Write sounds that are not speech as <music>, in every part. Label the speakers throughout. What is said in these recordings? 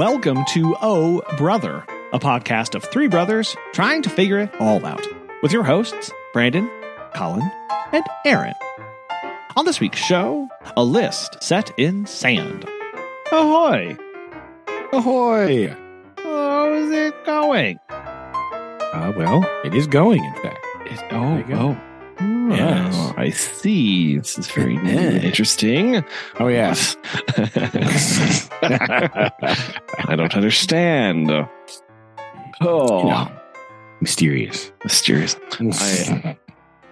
Speaker 1: Welcome to Oh Brother, a podcast of three brothers trying to figure it all out, with your hosts, Brandon, Collin, and Aaron. On this week's show, a list set in sand. Ahoy!
Speaker 2: Ahoy!
Speaker 1: How's it going?
Speaker 2: Uh, well, it is going, in fact.
Speaker 1: It,
Speaker 2: There
Speaker 1: oh,
Speaker 2: go.
Speaker 1: oh.
Speaker 2: Yes.
Speaker 1: Oh, I see. This is very interesting.
Speaker 2: Oh, yes. <laughs>
Speaker 1: I don't understand. Oh,
Speaker 2: You know, mysterious.
Speaker 1: mysterious. I-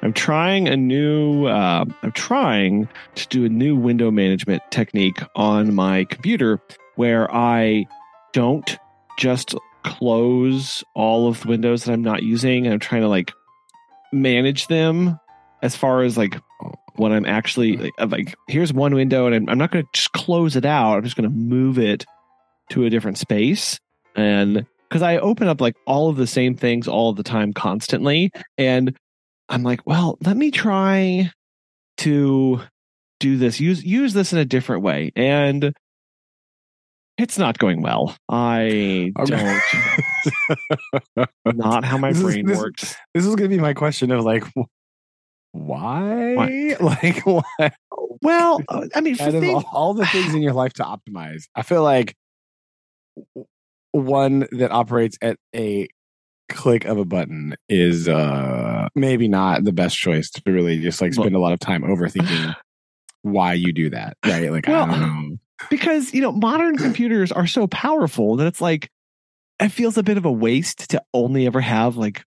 Speaker 1: I'm trying a new. Uh, I'm trying to do a new window management technique on my computer where I don't just close all of the windows that I'm not using. I'm trying to like manage them as far as like what I'm actually mm-hmm. like, Here's one window, and I'm, I'm not going to just close it out. I'm just going to move it to a different space, and because I open up like all of the same things all the time, constantly, and I'm like, well, let me try to do this. Use use this in a different way, and it's not going well. I <laughs> don't <laughs> not how my
Speaker 2: This is-
Speaker 1: brain
Speaker 2: this-
Speaker 1: works.
Speaker 2: this is going to be my question of like, why? <laughs> Like, why?
Speaker 1: Well, <laughs> uh, I mean, for
Speaker 2: Out of
Speaker 1: things-
Speaker 2: all, all the things in your life to optimize, I feel like one that operates at a click of a button is uh maybe not the best choice to really just like spend a lot of time overthinking <laughs> why you do that right like
Speaker 1: Well,
Speaker 2: i don't know
Speaker 1: because you know modern computers are so powerful that it's like it feels a bit of a waste to only ever have like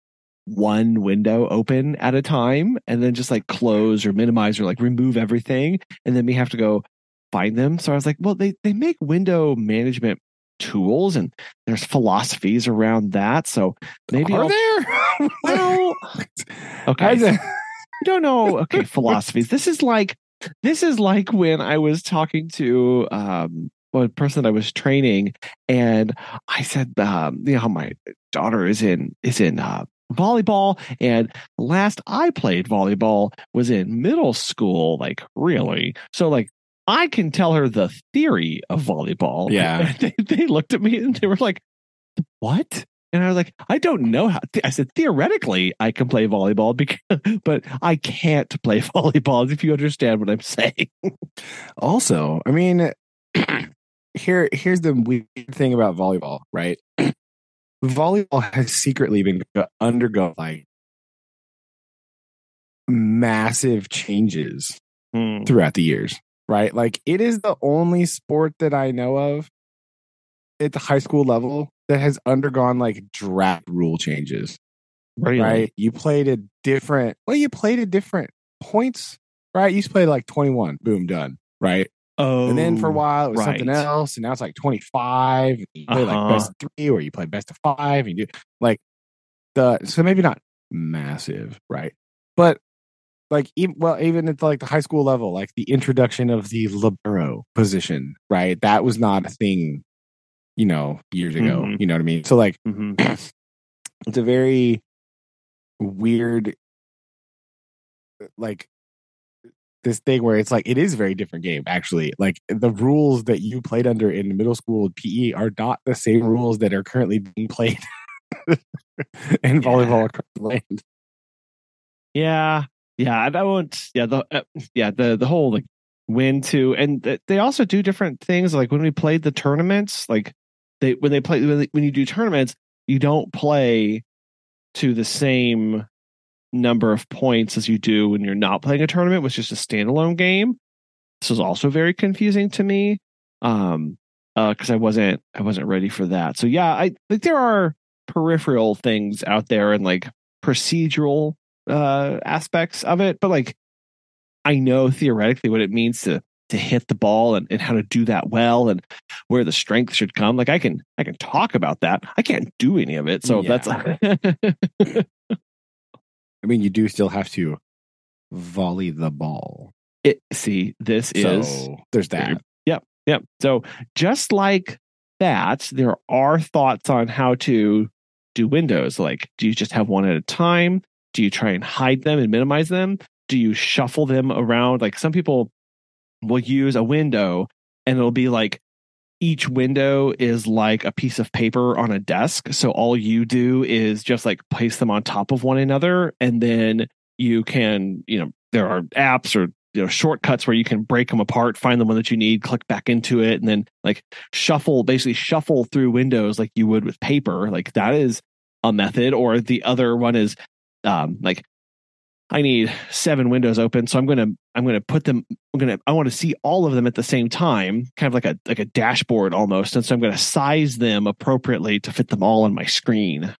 Speaker 1: one window open at a time and then just like close or minimize or like remove everything. And then we have to go find them. So i was like well they they make window management tools and there's philosophies around that. So maybe
Speaker 2: are
Speaker 1: I'll,
Speaker 2: there? <laughs> <laughs>
Speaker 1: Well okay.
Speaker 2: I-
Speaker 1: I don't know. Okay, <laughs> philosophies. This is like this is like when I was talking to um one person that I was training, and I said, um, you know, how my daughter is in is in uh, volleyball, and last I played volleyball was in middle school. Like really, so like. I can tell her the theory of volleyball. <laughs>
Speaker 2: Yeah.
Speaker 1: They, they looked at me and they were like, "What?" And I was like, I don't know how. I said, theoretically, I can play volleyball, <laughs> because, but I can't play <laughs> volleyball. If you understand what I'm saying.
Speaker 2: also i mean <clears throat> here here's the weird thing about volleyball right volleyball has secretly been go- undergo like massive changes hmm. throughout the years right? Like it is the only sport that i know of at the high school level that has undergone like draft rule changes
Speaker 1: Really?
Speaker 2: right? You played a different well you played a different points right? You used to play like 21 boom done right
Speaker 1: Oh,
Speaker 2: and then for a while it was something else, and now it's like twenty five. You play
Speaker 1: Uh-huh.
Speaker 2: like best of three, or you play best of five, and you do like the so maybe not massive, right? But like even well, even at like the high school level, like the introduction of the libero position, right? That was not a thing, you know, years ago.
Speaker 1: Mhm.
Speaker 2: You know what I mean? So like
Speaker 1: Mhm. <clears throat>
Speaker 2: it's a very weird like this thing where it's like it is a very different game actually like the rules that you played under in middle school pe are not the same rules that are currently being played <laughs> in volleyball across the land
Speaker 1: Yeah, yeah. I I won't. Yeah, the uh, yeah the the whole like when to and th- they also do different things. Like when we played the tournaments, like they when they play when, they, when you do tournaments, you don't play to the same number of points as you do when you're not playing a tournament, which just a standalone game. This was also very confusing to me, um, because I wasn't I wasn't ready for that. So yeah, I think there are peripheral things out there and like procedural uh aspects of it but like i know theoretically what it means to to hit the ball and, and how to do that well and where the strength should come like i can i can talk about that i can't do any of it so that's <laughs>
Speaker 2: i mean you do still have to volley the ball
Speaker 1: it see this is
Speaker 2: there's that
Speaker 1: Yep. Yep. So just like that, there are thoughts on how to do windows. Like, do you just have one at a time? Do you try and hide them and minimize them? Do you shuffle them around? Like some people will use a window and it'll be like each window is like a piece of paper on a desk. So all you do is just like place them on top of one another. And then you can, you know, there are apps or you know shortcuts where you can break them apart find the one that you need click back into it and then like shuffle basically shuffle through windows like you would with paper like that is a method or the other one is um like i need seven windows open so i'm gonna i'm gonna put them i'm gonna i want to see all of them at the same time kind of like a like a dashboard almost and so i'm gonna size them appropriately to fit them all on my screen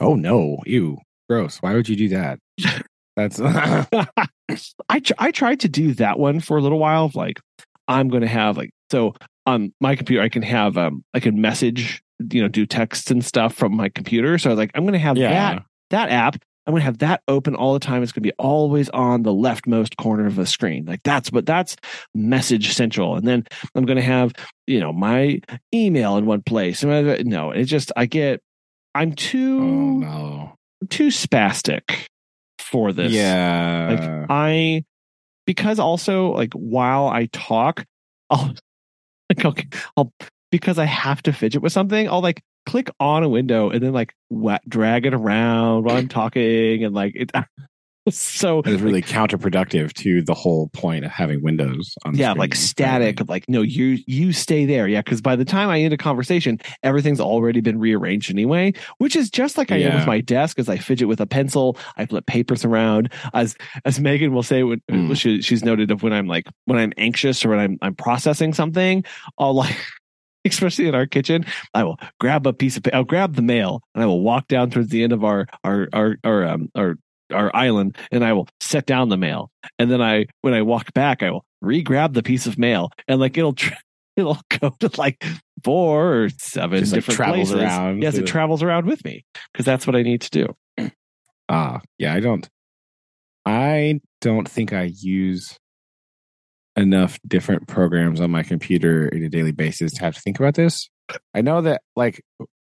Speaker 2: Oh no, ew, gross. Why would you do that? <laughs> That's <laughs>
Speaker 1: I tr- I tried to do that one for a little while. Of like, I'm going to have like so on my computer, I can have um I can message you know do texts and stuff from my computer. So I was like, I'm going to have
Speaker 2: yeah.
Speaker 1: that that app. I'm going to have that open all the time. It's going to be always on the leftmost corner of the screen. Like that's what that's message central. And then I'm going to have you know my email in one place. No, it just I get I'm too
Speaker 2: Oh no.
Speaker 1: too spastic for this.
Speaker 2: Yeah.
Speaker 1: Like I because also like while I talk, <laughs> I'll like okay, I'll because I have to fidget with something, I'll like click on a window and then like drag it around while I'm <laughs> talking and like it <laughs> so
Speaker 2: It is really counterproductive to the whole point of having windows on the
Speaker 1: yeah, like static of like, no, you you stay there. Yeah. Cause by the time I end a conversation, everything's already been rearranged anyway, which is just like I am with my desk as I fidget with a pencil, I flip papers around. As as Megan will say when
Speaker 2: Mm.
Speaker 1: she, she's noted of when I'm like when I'm anxious or when I'm I'm processing something, I'll like <laughs> especially in our kitchen, I will grab a piece of I'll grab the mail and I will walk down towards the end of our our our our um our our island and I will set down the mail. And then I, when I walk back, I will re-grab the piece of mail and like it'll, tr- <laughs> it'll go to like four or seven
Speaker 2: Just, like,
Speaker 1: different
Speaker 2: travels
Speaker 1: places.
Speaker 2: around
Speaker 1: Yes, it travels around with me because that's what I need to do. <clears throat>
Speaker 2: Ah, yeah, I don't I don't think I use enough different programs on my computer in a daily basis to have to think about this. I know that like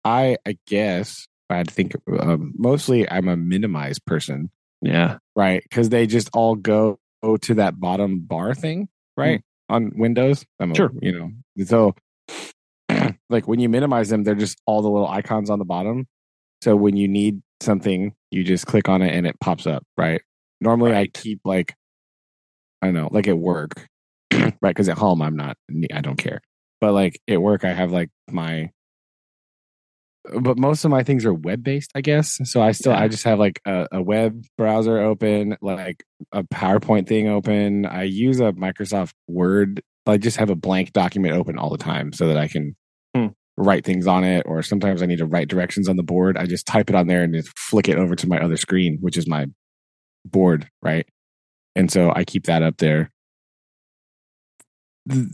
Speaker 2: I I guess if I had to think um, mostly I'm a minimize person,
Speaker 1: Yeah.
Speaker 2: right? Cuz they just all go, go to that bottom bar thing, right? On Windows. I'm a-
Speaker 1: Sure.
Speaker 2: you know. So <clears throat> like when you minimize them, they're just all the little icons on the bottom. So when you need something, you just click on it and it pops up, right? Normally I keep like I don't know, like at work, <clears throat> right? Because at home I'm not, I don't care. But like at work, I have like my, but most of my things are web based, I guess. So I still,
Speaker 1: Yeah.
Speaker 2: I just have like a, a web browser open, like a PowerPoint thing open. I use a Microsoft Word. I just have a blank document open all the time so that I can
Speaker 1: Hmm.
Speaker 2: write things on it. Or sometimes I need to write directions on the board. I just type it on there and just flick it over to my other screen, which is my board, right? And so I keep that up there. Th-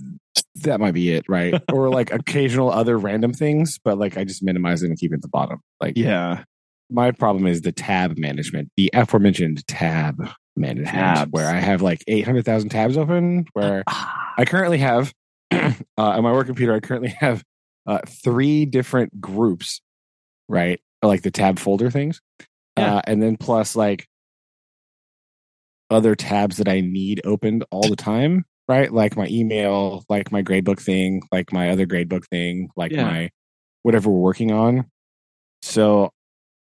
Speaker 2: That might be it, right? <laughs> or like occasional other random things, but like I just minimize it and keep it at the bottom. Like
Speaker 1: Yeah.
Speaker 2: my problem is the tab management, the aforementioned tab management,
Speaker 1: Tabs.
Speaker 2: where I have like 800,000 tabs open, where I currently have <clears throat> uh, on my work computer, I currently have uh, three different groups, right? Like the tab folder things.
Speaker 1: Yeah.
Speaker 2: Uh, and then plus like other tabs that I need opened all the time, right? Like my email, like my gradebook thing, like my other gradebook thing, like
Speaker 1: Yeah.
Speaker 2: my whatever we're working on. So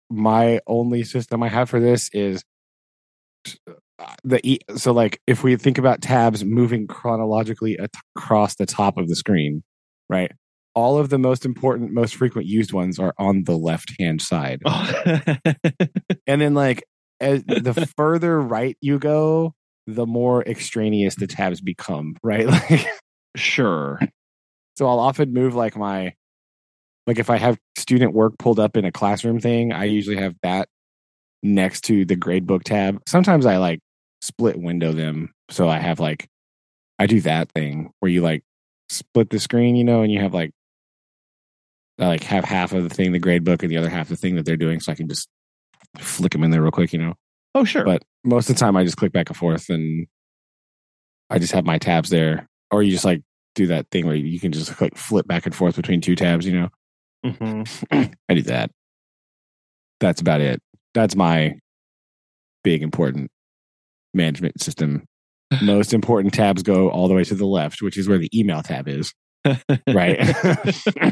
Speaker 2: my only system I have for this is uh, the e- so like if we think about tabs moving chronologically at- across the top of the screen, right? All of the most important, most frequent used ones are on the left hand side,
Speaker 1: Oh. <laughs>
Speaker 2: and then like as <laughs> the further right you go, the more extraneous the tabs become, right? <laughs> Like
Speaker 1: sure.
Speaker 2: so I'll often move like my like if I have student work pulled up in a classroom thing, I usually have that next to the gradebook tab. Sometimes I like split window them so I have like I do that thing where you like split the screen, you know, and you have like I like have half of the thing the gradebook and the other half the thing that they're doing so I can just flick them in there real quick, you know.
Speaker 1: Oh, sure.
Speaker 2: But most of the time I just click back and forth and I just have my tabs there. Or you just like do that thing where you can just like flip back and forth between two tabs, you know.
Speaker 1: Mhm. <clears throat>
Speaker 2: I do that. That's about it. That's my big important management system. <sighs> Most important tabs go all the way to the left, which is where the email tab is. right? <laughs>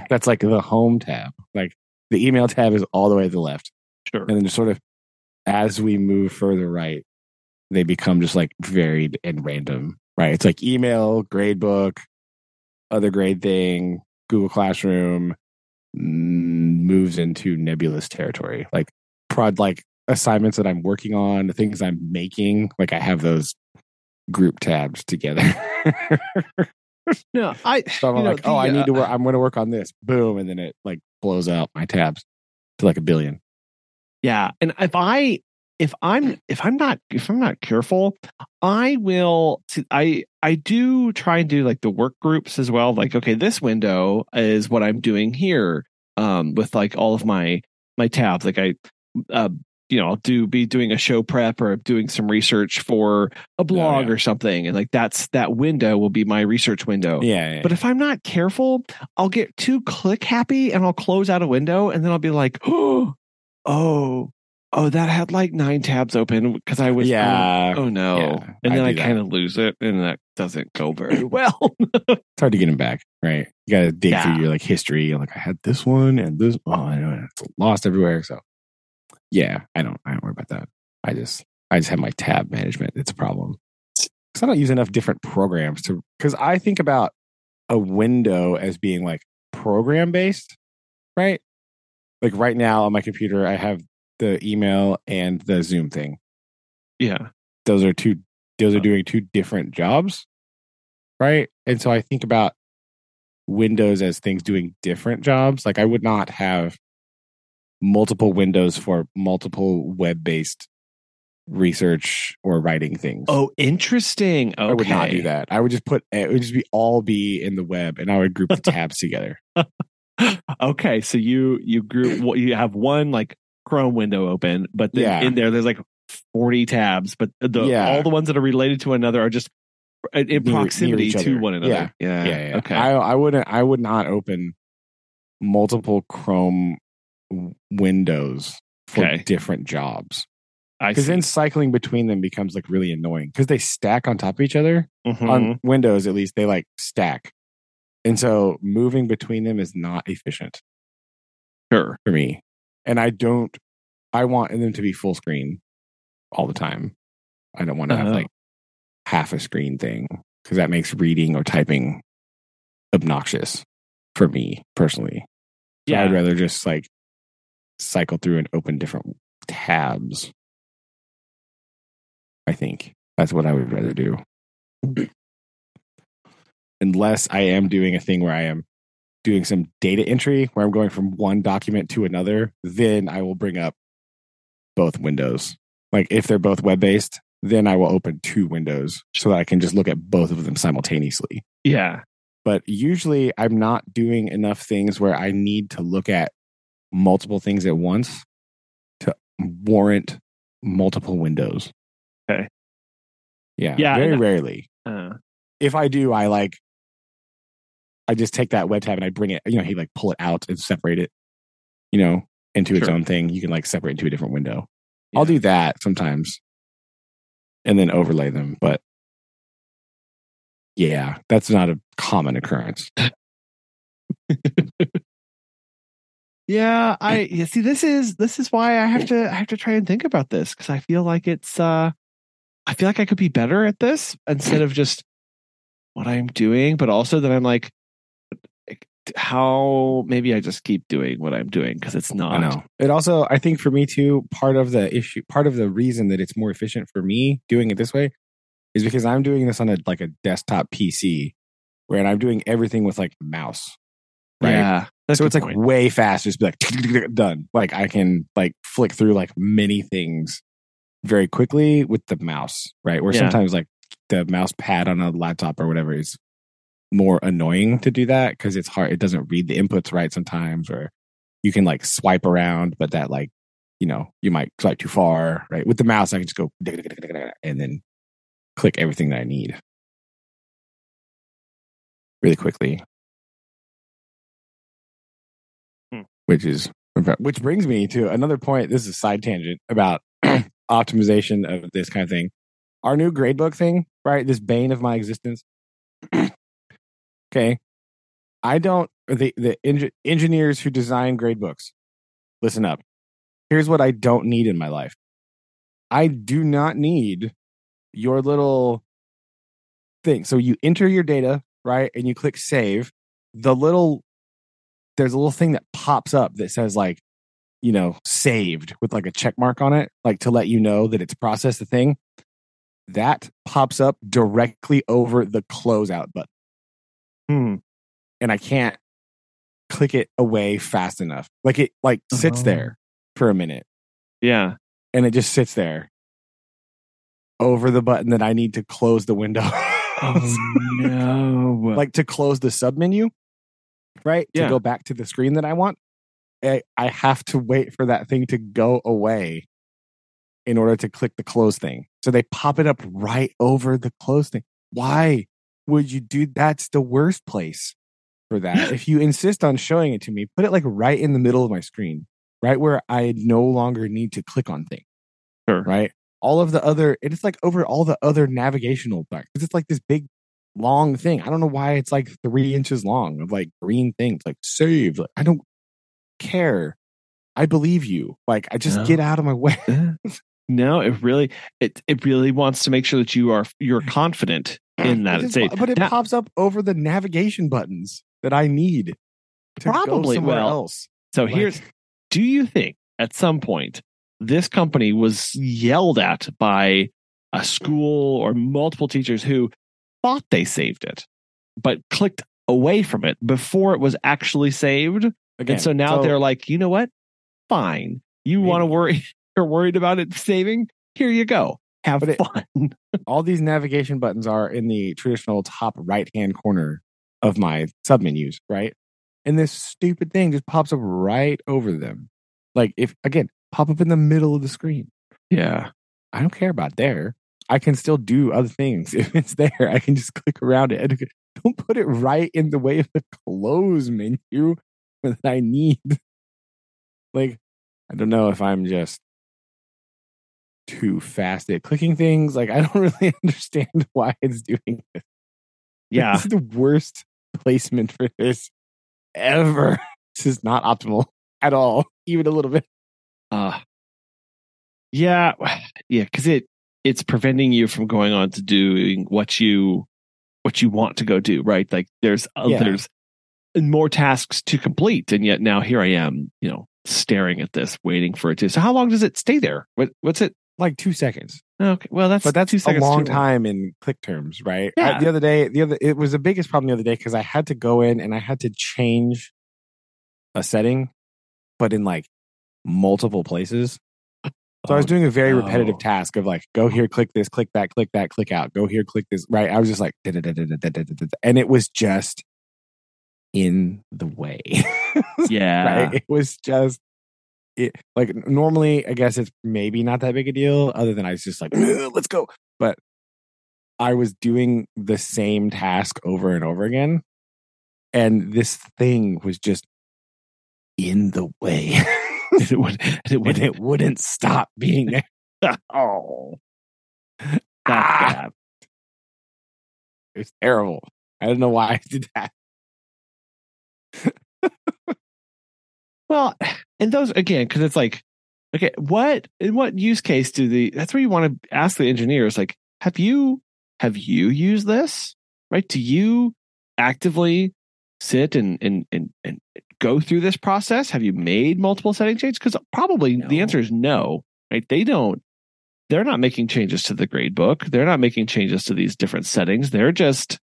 Speaker 2: <laughs> That's like the home tab. Like the email tab is all the way to the left.
Speaker 1: Sure.
Speaker 2: And then just sort of as we move further right, they become just like varied and random, right? It's like email, gradebook, other grade thing, Google Classroom mm, moves into nebulous territory. Like prod like assignments that I'm working on, the things I'm making, like I have those group tabs together. <laughs>
Speaker 1: No, I.
Speaker 2: So I'm
Speaker 1: you know,
Speaker 2: like, oh, I
Speaker 1: the,
Speaker 2: need to
Speaker 1: uh,
Speaker 2: work. I'm going to work on this. Boom, and then it like blows out my tabs to like a billion.
Speaker 1: Yeah, and if I if I'm if I'm not if I'm not careful, I will. I I do try and do like the work groups as well. Like, okay, this window is what I'm doing here. Um, with like all of my my tabs. Like I, uh, you know, I'll do be doing a show prep or doing some research for a blog
Speaker 2: yeah.
Speaker 1: or something, and like that's that window will be my research window.
Speaker 2: Yeah, yeah.
Speaker 1: But if I'm not careful, I'll get too click happy and I'll close out a window and then I'll be like, <gasps> oh, oh, oh, that had like nine tabs open because I was, oh,
Speaker 2: Yeah.
Speaker 1: oh, no.
Speaker 2: Yeah,
Speaker 1: and then I,
Speaker 2: that.
Speaker 1: kind of lose it and that doesn't go very <laughs> well. <laughs>
Speaker 2: it's hard to get them back, right? You got to dig
Speaker 1: Yeah.
Speaker 2: through your like history. Like I had this one and this. Oh, I know it's lost everywhere. So yeah, I don't. I don't worry about that. I just I just have my tab management. It's a problem because I don't use enough different programs to. Because I think about a window as being like program based, right? Like right now on my computer, I have the email and the Zoom thing.
Speaker 1: yeah.
Speaker 2: those are two those are doing two different jobs right and so i think about windows as things doing different jobs like i would not have multiple windows for multiple web-based research or writing things
Speaker 1: Oh, interesting. Okay.
Speaker 2: i would not do that i would just put it would just be all be in the web and i would group the <laughs> tabs together
Speaker 1: okay. So you, you group, <clears throat> well, you have one like Chrome window open, but then
Speaker 2: Yeah.
Speaker 1: in there, there's like 40 tabs, but the,
Speaker 2: Yeah.
Speaker 1: all the ones that are related to another are just in
Speaker 2: Near- near
Speaker 1: proximity
Speaker 2: each
Speaker 1: to one another. Yeah.
Speaker 2: yeah, yeah.
Speaker 1: Okay.
Speaker 2: I, I wouldn't i would not open multiple chrome windows for
Speaker 1: Okay.
Speaker 2: different jobs because then cycling between them becomes like really annoying because they stack on top of each other
Speaker 1: Mhm.
Speaker 2: on windows at least they like stack and so moving between them is not efficient.
Speaker 1: Sure.
Speaker 2: for me. And i don't i want them to be full screen all the time. I don't want to have like half a screen thing because that makes reading or typing obnoxious for me personally. So
Speaker 1: Yeah.
Speaker 2: i'd rather just like cycle through and open different tabs. I think that's what i would rather do unless i am doing a thing where i am doing some data entry where i'm going from one document to another then i will bring up both windows like if they're both web based then i will open two windows so that i can just look at both of them simultaneously
Speaker 1: Yeah.
Speaker 2: but usually I'm not doing enough things where I need to look at multiple things at once to warrant multiple windows.
Speaker 1: Okay.
Speaker 2: Yeah.
Speaker 1: Yeah,
Speaker 2: Very
Speaker 1: and-
Speaker 2: rarely.
Speaker 1: Uh,
Speaker 2: If I do, I like, I just take that web tab and I bring it, you know, he like pull it out and separate it, you know, into its own thing. You can like separate into a different window.
Speaker 1: Yeah.
Speaker 2: I'll do that sometimes and then overlay them. But yeah, that's not a common occurrence. <laughs>
Speaker 1: yeah. I yeah, see. This is this is why I have to I have to try and think about this because I feel like it's uh I feel like I could be better at this instead of just what I'm doing, but also that I'm like how maybe I just keep doing what I'm doing because it's not.
Speaker 2: I know. It also, I think for me too, part of the issue, part of the reason that it's more efficient for me doing it this way is because I'm doing this on a like a desktop PC where I'm doing everything with like a mouse. Right.
Speaker 1: Yeah. That's
Speaker 2: so it's like
Speaker 1: point.
Speaker 2: way faster. Just be like <laughs> done. Like I can like flick through like many things very quickly with the mouse, right? Where
Speaker 1: Yeah.
Speaker 2: sometimes like the mouse pad on a laptop or whatever is more annoying to do that because it's hard. It doesn't read the inputs right sometimes, or you can like swipe around, but that like you know you might swipe too far, right? With the mouse, I can just go and then click everything that I need really quickly.
Speaker 1: Hmm.
Speaker 2: Which is which brings me to another point. This is a side tangent about <clears throat> optimization of this kind of thing. Our new gradebook thing, right? This bane of my existence. <clears throat> okay. I don't the the engi- engineers who design grade books. Listen up. Here's what I don't need in my life. I do not need your little thing. So you enter your data, right? And you click save. The little there's a little thing that pops up that says like, you know, saved with like a check mark on it, like to let you know that it's processed the thing. That pops up directly over the closeout button
Speaker 1: Hmm.
Speaker 2: and I can't click it away fast enough. Like it like sits
Speaker 1: Oh.
Speaker 2: there for a minute
Speaker 1: Yeah.
Speaker 2: and it just sits there over the button that I need to close the window.
Speaker 1: Oh no. <laughs>
Speaker 2: like to close the sub menu, right?
Speaker 1: Yeah.
Speaker 2: To go back to the screen that I want. I, I have to wait for that thing to go away in order to click the close thing. So they pop it up right over the close thing. Why would you do that's the worst place for that? if you insist on showing it to me, put it like right in the middle of my screen, right where I no longer need to click on things
Speaker 1: Sure.
Speaker 2: right? All of the other, it's like over all the other navigational because it's like this big, long thing. I don't know why it's like three inches long of like green things, like save. Like, I don't care. I believe you. Like, I just
Speaker 1: No.
Speaker 2: get out of my <laughs> way.
Speaker 1: No, it really it it really wants to make sure that you are you're <laughs> confident in that
Speaker 2: It just- but it
Speaker 1: Now-
Speaker 2: pops up over the navigation buttons that I need to
Speaker 1: Probably,
Speaker 2: go somewhere
Speaker 1: well,
Speaker 2: else.
Speaker 1: So
Speaker 2: Like-
Speaker 1: here's do you think at some point this company was yelled at by a school or multiple teachers who thought they saved it but clicked away from it before it was actually saved?
Speaker 2: Again,
Speaker 1: and so now they're like you know what? Fine. You want to worry <laughs> you're worried about it saving? Here you go have
Speaker 2: But it-
Speaker 1: fun <laughs>
Speaker 2: all these navigation buttons are in the traditional top right hand corner of my submenus, right? And this stupid thing just pops up right over them. Like if again, pop up in the middle of the screen.
Speaker 1: yeah
Speaker 2: I don't care about there. I can still do other things. <laughs> If it's there, I can just click around it. <laughs> Don't put it right in the way of the close menu that I need. Like, I don't know if I'm just too fast at clicking things. Like, I don't <laughs> really understand <laughs> why it's doing this.
Speaker 1: yeah
Speaker 2: This is the worst placement for this ever. <laughs> This is not optimal at all, even a little bit.
Speaker 1: Uh yeah, <sighs> yeah, because it it's preventing you from going on to doing what you what you want to go do, right? Like there's uh,
Speaker 2: Yeah.
Speaker 1: there's more tasks to complete, and yet now here I am, you know, staring at this, waiting for it to. So how long does it stay there? What what's it?
Speaker 2: Like two seconds.
Speaker 1: Okay, well that's
Speaker 2: but that's
Speaker 1: two
Speaker 2: a long
Speaker 1: too
Speaker 2: time in click terms, right? I-
Speaker 1: Yeah.
Speaker 2: the other day, the other it was the biggest problem the other day because I had to go in and I had to change a setting, but in like multiple places. So I was
Speaker 1: Oh,
Speaker 2: doing a very
Speaker 1: no.
Speaker 2: repetitive task of like, go here, click this, click that, click that, click out, go here, click this. Right? I was just like, and it was just in the way.
Speaker 1: Yeah,
Speaker 2: right? It was just it like normally I guess it's maybe not that big a deal other than I was just like let's go. But I was doing the same task over and over again and this thing was just in the way. <laughs>
Speaker 1: it would it
Speaker 2: and
Speaker 1: would
Speaker 2: it wouldn't stop being there. <laughs>
Speaker 1: oh that's
Speaker 2: Ah.
Speaker 1: bad.
Speaker 2: It was terrible. I don't know why I did that. <laughs>
Speaker 1: Well, and those again, because it's like, okay, what in what use case do the? That's where you want to ask the engineers, like, have you have you used this? Right? Do you actively sit and and and and go through this process? Have you made multiple setting changes? Because probably the answer is no. Right? They don't. They're not making changes to the grade book. They're not making changes to these different settings. They're just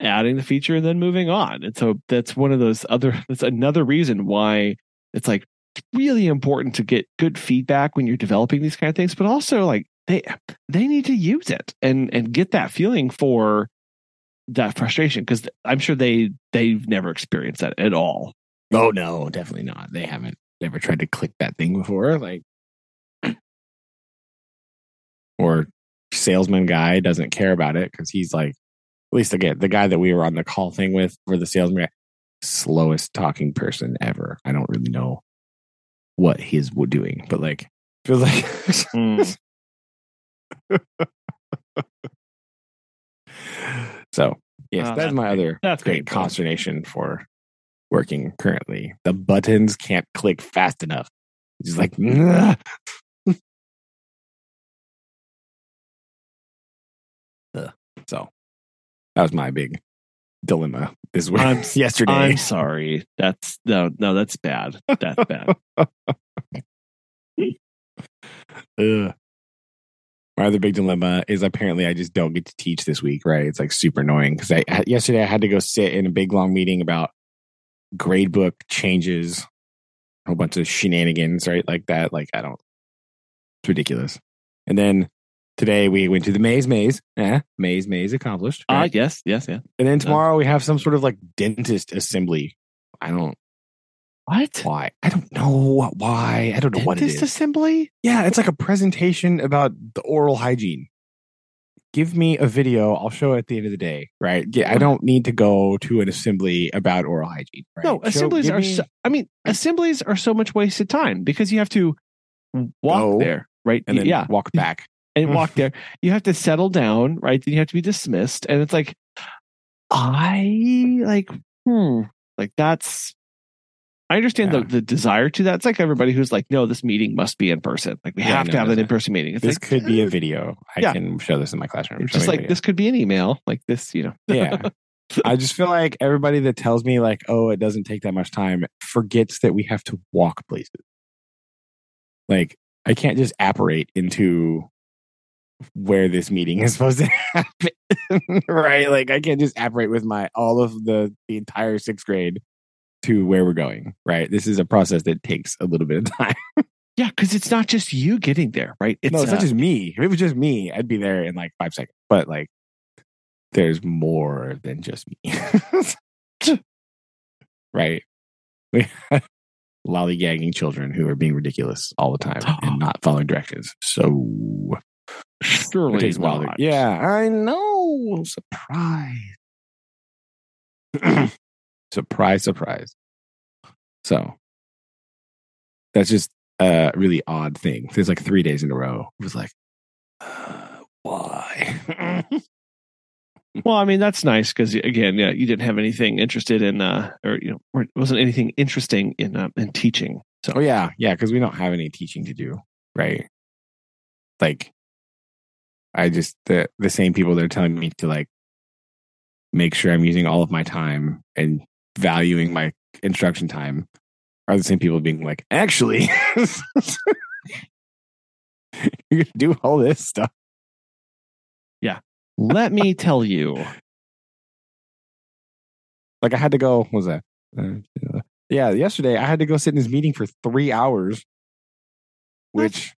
Speaker 1: adding the feature and then moving on. And so that's one of those other. <laughs> That's another reason why it's like really important to get good feedback when you're developing these kind of things, but also like they they need to use it and and get that feeling for that frustration because I'm sure they they've never experienced that at all.
Speaker 2: Oh no, definitely not. They haven't never tried to click that thing before. Like or salesman guy doesn't care about it because he's like at least again the guy that we were on the call thing with for the salesman slowest talking person ever. I don't really know what he's doing, but like feels like
Speaker 1: Mm. <laughs>
Speaker 2: so Yes,
Speaker 1: Oh,
Speaker 2: that's
Speaker 1: that's
Speaker 2: my
Speaker 1: great.
Speaker 2: other
Speaker 1: That's
Speaker 2: great
Speaker 1: painful.
Speaker 2: consternation for working currently. The buttons can't click fast enough. It's just like, <laughs> so that was my big dilemma this week.
Speaker 1: I'm-
Speaker 2: yesterday.
Speaker 1: I'm sorry. That's no, no, that's bad. That's bad.
Speaker 2: Ugh. <laughs> My other big dilemma is apparently I just don't get to teach this week, right? It's like super annoying because I yesterday I had to go sit in a big long meeting about grade book changes, a whole bunch of shenanigans, right? Like that. Like I don't. It's ridiculous. And then today we went to the maze maze. Eh, maze maze accomplished.
Speaker 1: Ah,
Speaker 2: right?
Speaker 1: yes, yes, yeah.
Speaker 2: and then tomorrow we have some sort of like dentist assembly. I don't
Speaker 1: What?
Speaker 2: why. I don't know why. I don't know what it
Speaker 1: Dentist assembly?
Speaker 2: Yeah, it's like a presentation about the oral hygiene. Give me a video. I'll show it at the end of the day, right? Yeah, I don't need to go to an assembly about oral hygiene. Right?
Speaker 1: No, assemblies are.
Speaker 2: me-
Speaker 1: So, I mean, assemblies are so much wasted time because you have to walk
Speaker 2: Go,
Speaker 1: there, right?
Speaker 2: and then
Speaker 1: yeah,
Speaker 2: walk back.
Speaker 1: And walk there. You have to settle down, right? Then you have to be dismissed, and it's like, I like, hmm, like that's. I understand
Speaker 2: Yeah.
Speaker 1: the, the desire to that. It's like everybody who's like, no, this meeting must be in person. Like we
Speaker 2: Yeah,
Speaker 1: have
Speaker 2: no,
Speaker 1: to have
Speaker 2: no,
Speaker 1: an in person meeting. It's
Speaker 2: This
Speaker 1: like,
Speaker 2: could be a
Speaker 1: eh,
Speaker 2: video. I
Speaker 1: Yeah.
Speaker 2: can show this in my classroom.
Speaker 1: It's just like this could be an email, like this, you know.
Speaker 2: yeah. I just feel like everybody that tells me like, oh, it doesn't take that much time forgets that we have to walk places. Like I can't just apparate into where this meeting is supposed to happen. <laughs> right? Like I can't just apparate with my all of the the entire sixth grade to where we're going. Right. This is a process that takes a little bit of <laughs> time.
Speaker 1: Yeah, because it's not just you getting there, right? It's
Speaker 2: no, it's
Speaker 1: uh,
Speaker 2: not just me. If it was just me, I'd be there in like five seconds. But like there's more than just me. <laughs> right? We lollygagging children who are being ridiculous all the time <gasps> and not following directions. So
Speaker 1: surely
Speaker 2: while. Yeah, I know. Surprise. <clears throat> surprise, surprise. So that's just a really odd thing. There's like three days in a row. It was like, uh, <sighs> why? <laughs>
Speaker 1: Well, I mean that's nice because again, yeah, you didn't have anything interested in, uh, or you know, or it wasn't anything interesting in uh, in teaching. So
Speaker 2: Oh yeah, yeah, because we don't have any teaching to do, right? Like, I just the the same people that are telling me to like make sure I'm using all of my time and valuing my instruction time are the same people being like, actually, <laughs> you're gonna do all this stuff.
Speaker 1: Yeah, let me tell you,
Speaker 2: Like I had to go. What was that? Uh, yeah, yesterday I had to go sit in this meeting for three hours, which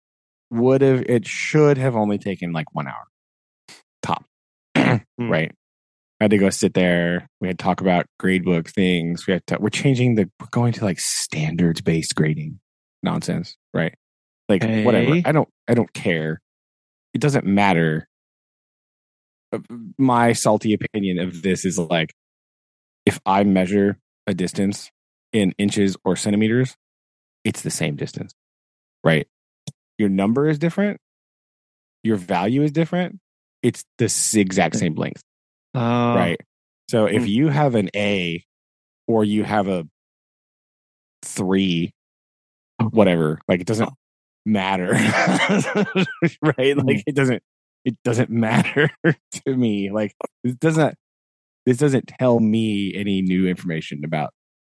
Speaker 2: would have it should have only taken like one hour, top. <clears throat> Right. I had to go sit there. We had to talk about gradebook things. We had to, we're changing the we're going to like standards based grading nonsense, right? Like whatever. I don't I don't care. It doesn't matter. Uh, My salty opinion of this is like if I measure a distance in inches or centimeters, it's the same distance. Right? Your number is different. Your value is different. It's the exact same length
Speaker 1: uh,
Speaker 2: right? So if
Speaker 1: Hmm.
Speaker 2: you have an A or you have a three, whatever, like it doesn't matter, <laughs> right? Like it doesn't, it doesn't matter <laughs> to me. Like this doesn't, this doesn't tell me any new information about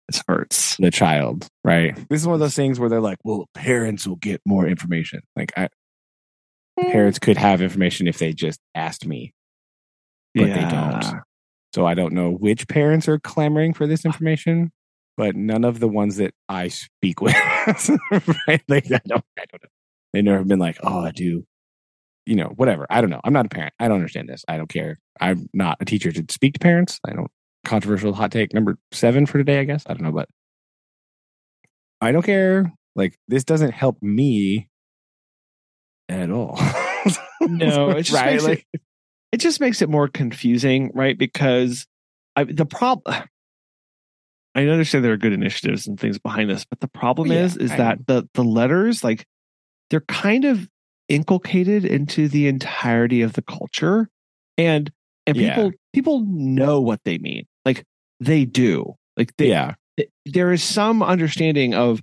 Speaker 1: This hurts.
Speaker 2: the child, right? This is one of those things where they're like, well, parents will get more information. Like I, hmm. parents could have information if they just asked me but they don't. So I don't know which parents are clamoring for this uh. information, but none of the ones that I speak <laughs> with, right? Like I don't, I don't know. They never have been like, oh, I do, you know, whatever. I don't know. I'm not a parent. I don't understand this. I don't care. I'm not a teacher to speak to parents. I don't. Controversial hot take number seven for today, I guess. I don't know, but I don't care. Like this doesn't help me at all. <laughs>
Speaker 1: No, it just
Speaker 2: right?
Speaker 1: makes
Speaker 2: Like,
Speaker 1: it, it just makes it more confusing, right? Because I, the problem, I understand there are good initiatives and things behind this, but the problem
Speaker 2: yeah,
Speaker 1: is, is
Speaker 2: I
Speaker 1: that the the letters, like, they're kind of inculcated into the entirety of the culture, and and
Speaker 2: Yeah.
Speaker 1: people people know what they mean. They do. Like they,
Speaker 2: yeah.
Speaker 1: th- there is some understanding of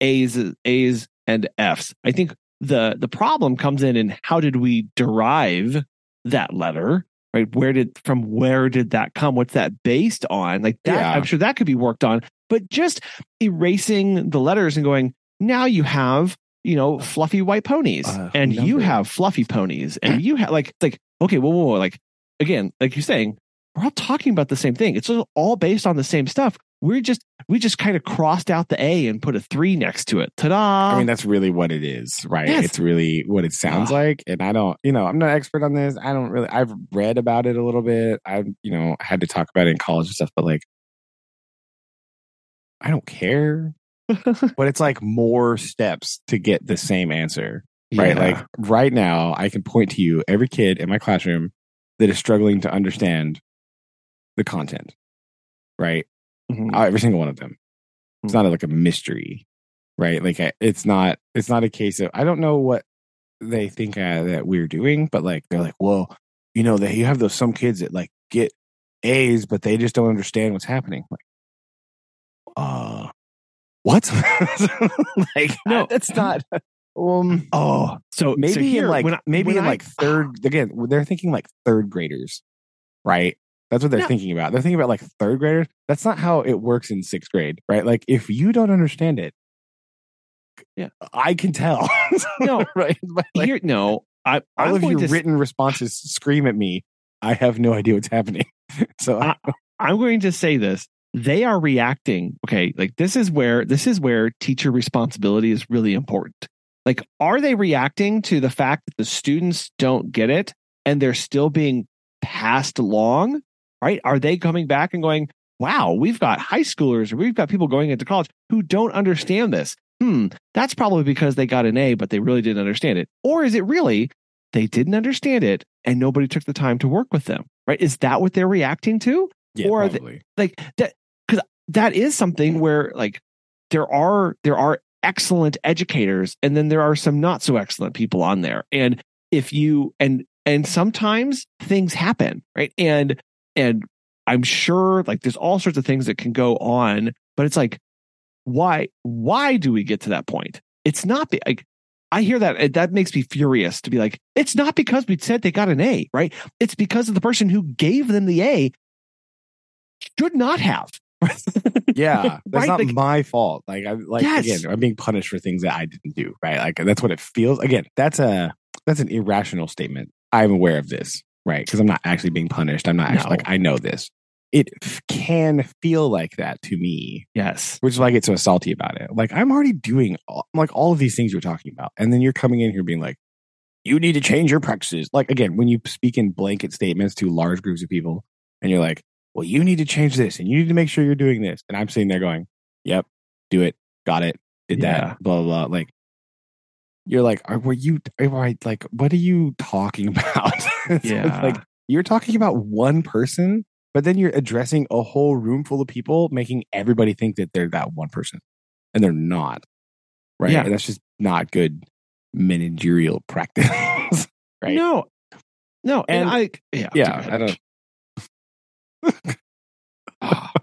Speaker 1: A's A's and F's. I think the the problem comes in in how did we derive that letter? Right? Where did from where did that come? What's that based on? Like that
Speaker 2: Yeah.
Speaker 1: I'm sure that could be worked on. But just erasing the letters and going, now you have, you know, fluffy white ponies
Speaker 2: Uh,
Speaker 1: and you have fluffy ponies and you have like like okay, whoa, whoa, whoa, like again, like you're saying, we're all talking about the same thing. It's all based on the same stuff. We're just we just kind of crossed out the A and put a three next to it. Ta-da!
Speaker 2: I mean, that's really what it is, right?
Speaker 1: Yes.
Speaker 2: It's really what it sounds
Speaker 1: Ah.
Speaker 2: like. And I don't, you know, I'm not an expert on this. I don't really, I've read about it a little bit. I've, you know, had to talk about it in college and stuff, but like, I don't care. <laughs> but it's like more steps to get the same answer, right?
Speaker 1: Yeah.
Speaker 2: Like right now, I can point to you every kid in my classroom that is struggling to understand the content, right?
Speaker 1: Mhm.
Speaker 2: Uh, every single one of them. It's not like a mystery, right? Like it's not. It's not a case of I don't know what they think uh, that we're doing, but like they're like, well, you know, that you have those some kids that like get A's, but they just don't understand what's happening. Like, uh, what? <laughs> like, <laughs>
Speaker 1: No.
Speaker 2: that's not. Um,
Speaker 1: oh, so
Speaker 2: maybe
Speaker 1: so here,
Speaker 2: in like
Speaker 1: when I-
Speaker 2: maybe in
Speaker 1: I-
Speaker 2: like third again they're thinking like third graders right that's what they're
Speaker 1: No.
Speaker 2: thinking about they're thinking about like third graders that's not how it works in sixth grade right like if you don't understand it
Speaker 1: Yeah.
Speaker 2: i can tell <laughs>
Speaker 1: No.
Speaker 2: right <laughs> But, like,
Speaker 1: here no, I
Speaker 2: all
Speaker 1: I'm
Speaker 2: of your
Speaker 1: to
Speaker 2: written responses scream at me i have no idea what's happening <laughs> so I,
Speaker 1: I'm going to say this. They are reacting. Okay, like this is where this is where teacher responsibility is really important. Like, are they reacting to the fact that the students don't get it and they're still being passed along? Right? Are they coming back and going, wow, we've got high schoolers or we've got people going into college who don't understand this? Hmm, that's probably because they got an A, but they really didn't understand it. Or is it really they didn't understand it and nobody took the time to work with them? Right? Is that what they're reacting to?
Speaker 2: yeah
Speaker 1: or the-
Speaker 2: probably.
Speaker 1: like that because that is something where like there are there are excellent educators and then there are some not so excellent people on there and if you and and sometimes things happen right and and i'm sure like there's all sorts of things that can go on but it's like why why do we get to that point? It's not be, like i hear that that makes me furious to be like it's not because we said they got an a right? It's because of the person who gave them the a should not have. <laughs>
Speaker 2: Yeah that's
Speaker 1: Right,
Speaker 2: not
Speaker 1: like-
Speaker 2: my fault. Like i like
Speaker 1: Yes.
Speaker 2: again i'm being punished for things that i didn't do right? Like that's what it feels again that's a that's an irrational statement. I'm aware of this right because i'm not actually being punished. I'm not actually
Speaker 1: No.
Speaker 2: like i know this. It f- can feel like that to me.
Speaker 1: Yes.
Speaker 2: Which is why i get so salty about it. Like i'm already doing all, like all of these things you're talking about and then you're coming in here being like you need to change your practices. Like again when you speak in blanket statements to large groups of people and you're like well you need to change this and you need to make sure you're doing this and i'm sitting there going yep do it got it did
Speaker 1: Yeah.
Speaker 2: that blah blah blah like you're like are, were you are I, like what are you talking <laughs> about?
Speaker 1: Yeah.
Speaker 2: like you're talking about one person but then you're addressing a whole room full of people making everybody think that they're that one person and they're not right?
Speaker 1: Yeah.
Speaker 2: and that's just not good managerial practice <laughs> right?
Speaker 1: No. No and,
Speaker 2: And-
Speaker 1: i yeah
Speaker 2: yeah i don't <laughs>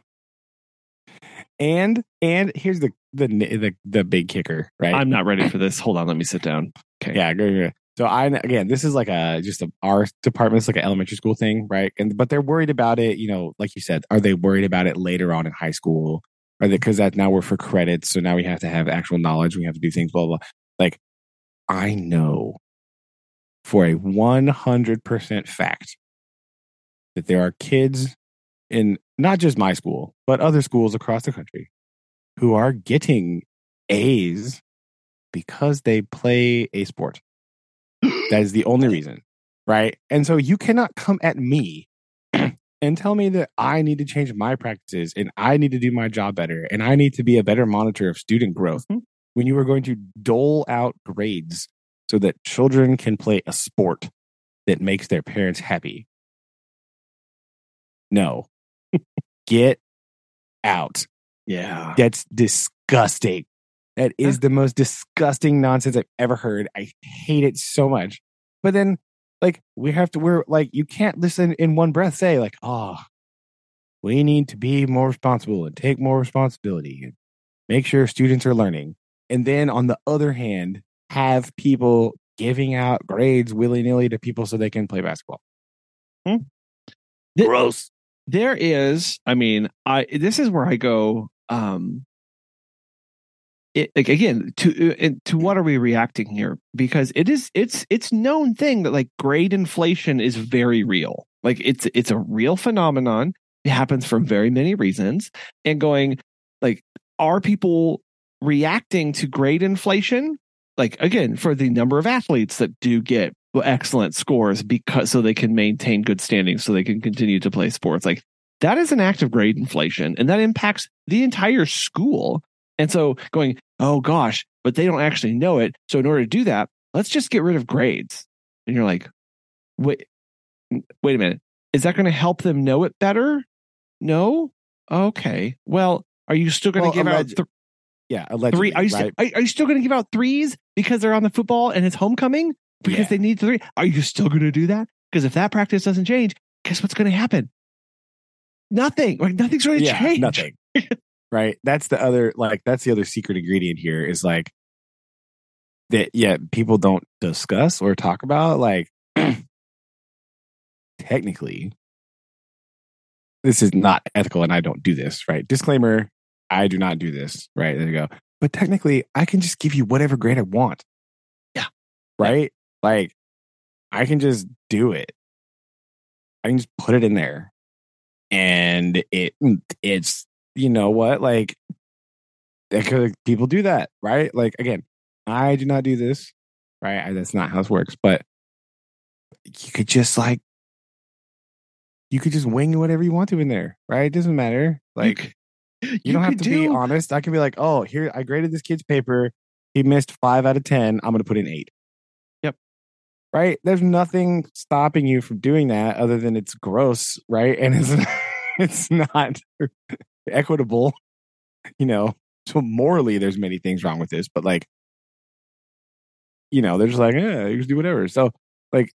Speaker 2: and and here's the the the, the big kicker right?
Speaker 1: I'm not ready for this. Hold on. Let me sit down. Okay.
Speaker 2: Yeah go, go, go. so i again this is like a just a our department's like an elementary school thing right? And but they're worried about it you know like you said are they worried about it later on in high school? Are they because that now we're for credits so now we have to have actual knowledge we have to do things blah blah like i know for a 100% fact that there are kids in not just my school but other schools across the country who are getting a's because they play a sport <gasps> that is the only reason, right? And so you cannot come at me <clears throat> and tell me that I need to change my practices and I need to do my job better and I need to be a better monitor of student growth
Speaker 1: Mhm.
Speaker 2: when you are going to dole out grades so that children can play a sport that makes their parents happy. No. Get out.
Speaker 1: yeah
Speaker 2: That's disgusting. That is the most disgusting nonsense I've ever heard. I hate it so much. But then like we have to we're like you can't listen in one breath say like oh we need to be more responsible and take more responsibility and make sure students are learning and then on the other hand have people giving out grades willy-nilly to people so they can play basketball
Speaker 1: Hmm.
Speaker 2: gross
Speaker 1: there is i mean i this is where i go um it, like again to uh, to what are we reacting here? Because it is it's it's known thing that like grade inflation is very real. Like it's it's a real phenomenon. It happens for very many reasons. And going like are people reacting to grade inflation? Like again for the number of athletes that do get excellent scores because so they can maintain good standing so they can continue to play sports. Like that is an act of grade inflation and that impacts the entire school. And so going oh gosh but they don't actually know it. So in order to do that let's just get rid of grades. And you're like wait wait a minute. Is that going to help them know it better? No? Okay. Well are you still going to
Speaker 2: Well,
Speaker 1: give out
Speaker 2: alleged-
Speaker 1: th-
Speaker 2: yeah
Speaker 1: three are you,
Speaker 2: right?
Speaker 1: are, are you still going to give out threes because they're on the football and it's homecoming because
Speaker 2: Yeah.
Speaker 1: they need three are you still going to do that because if that practice doesn't change guess what's going to happen nothing like nothing's going to
Speaker 2: yeah,
Speaker 1: change
Speaker 2: nothing. right. That's the other like that's the other secret ingredient here is like that yeah, people don't discuss or talk about like <clears throat> technically this is not ethical and I don't do this, right? Disclaimer, I do not do this, right? There you go. But technically, I can just give you whatever grade I want.
Speaker 1: Yeah.
Speaker 2: Right? Like I can just do it. I can just put it in there. And it mm, it's you know what? Like because people do that, right? Like again, I do not do this, right? I, that's not how this works, but you could just like you could just wing whatever you want to in there, right? It doesn't matter. Like
Speaker 1: you,
Speaker 2: you, don't have to be honest. I can be like, oh, here I graded this kid's paper. He missed five out of ten. I'm gonna put in eight. Right? There's nothing stopping you from doing that other than it's gross, right? And it's <laughs> it's not <laughs> equitable. You know. So morally there's many things wrong with this, but like you know, they're just like, yeah, you can do whatever. So like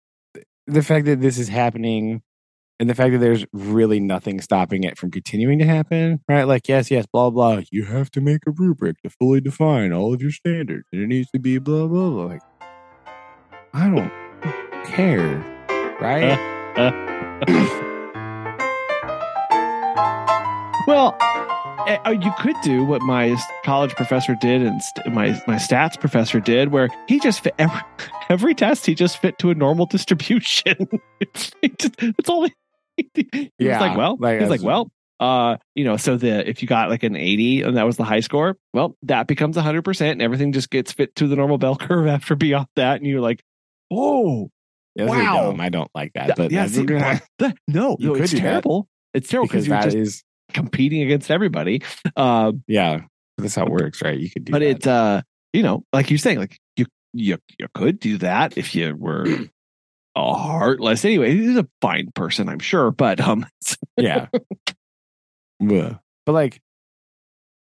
Speaker 2: the fact that this is happening and the fact that there's really nothing stopping it from continuing to happen, right? Like, yes, yes, blah, blah. You have to make a rubric to fully define all of your standards, and it needs to be blah, blah, blah. Like, I don't care, right? <laughs>
Speaker 1: Well, eh, uh, you could do what my college professor did and st- my my stats professor did, where he just fit every, <laughs> every test. He just fit to a normal <laughs> distribution. it's, all. He,
Speaker 2: Yeah,
Speaker 1: like, well,
Speaker 2: like,
Speaker 1: he's like, well, uh, you know, so the if you got like an eighty and that was the high score, well, that becomes hundred percent, and everything just gets fit to the normal bell curve after beyond that, and you're like, oh,
Speaker 2: Really
Speaker 1: Wow.
Speaker 2: I don't like that, but
Speaker 1: yeah,
Speaker 2: that's-
Speaker 1: see, that- <laughs> no, no, it's
Speaker 2: that.
Speaker 1: terrible. It's terrible
Speaker 2: because
Speaker 1: you're
Speaker 2: that
Speaker 1: just
Speaker 2: is,
Speaker 1: competing against everybody. Um,
Speaker 2: yeah, that's how it works, right? You could do
Speaker 1: but
Speaker 2: that.
Speaker 1: it uh you know like you're saying like you you you could do that if you were <clears throat> a heartless anyway he's a fine person i'm sure but um <laughs>
Speaker 2: yeah. But like,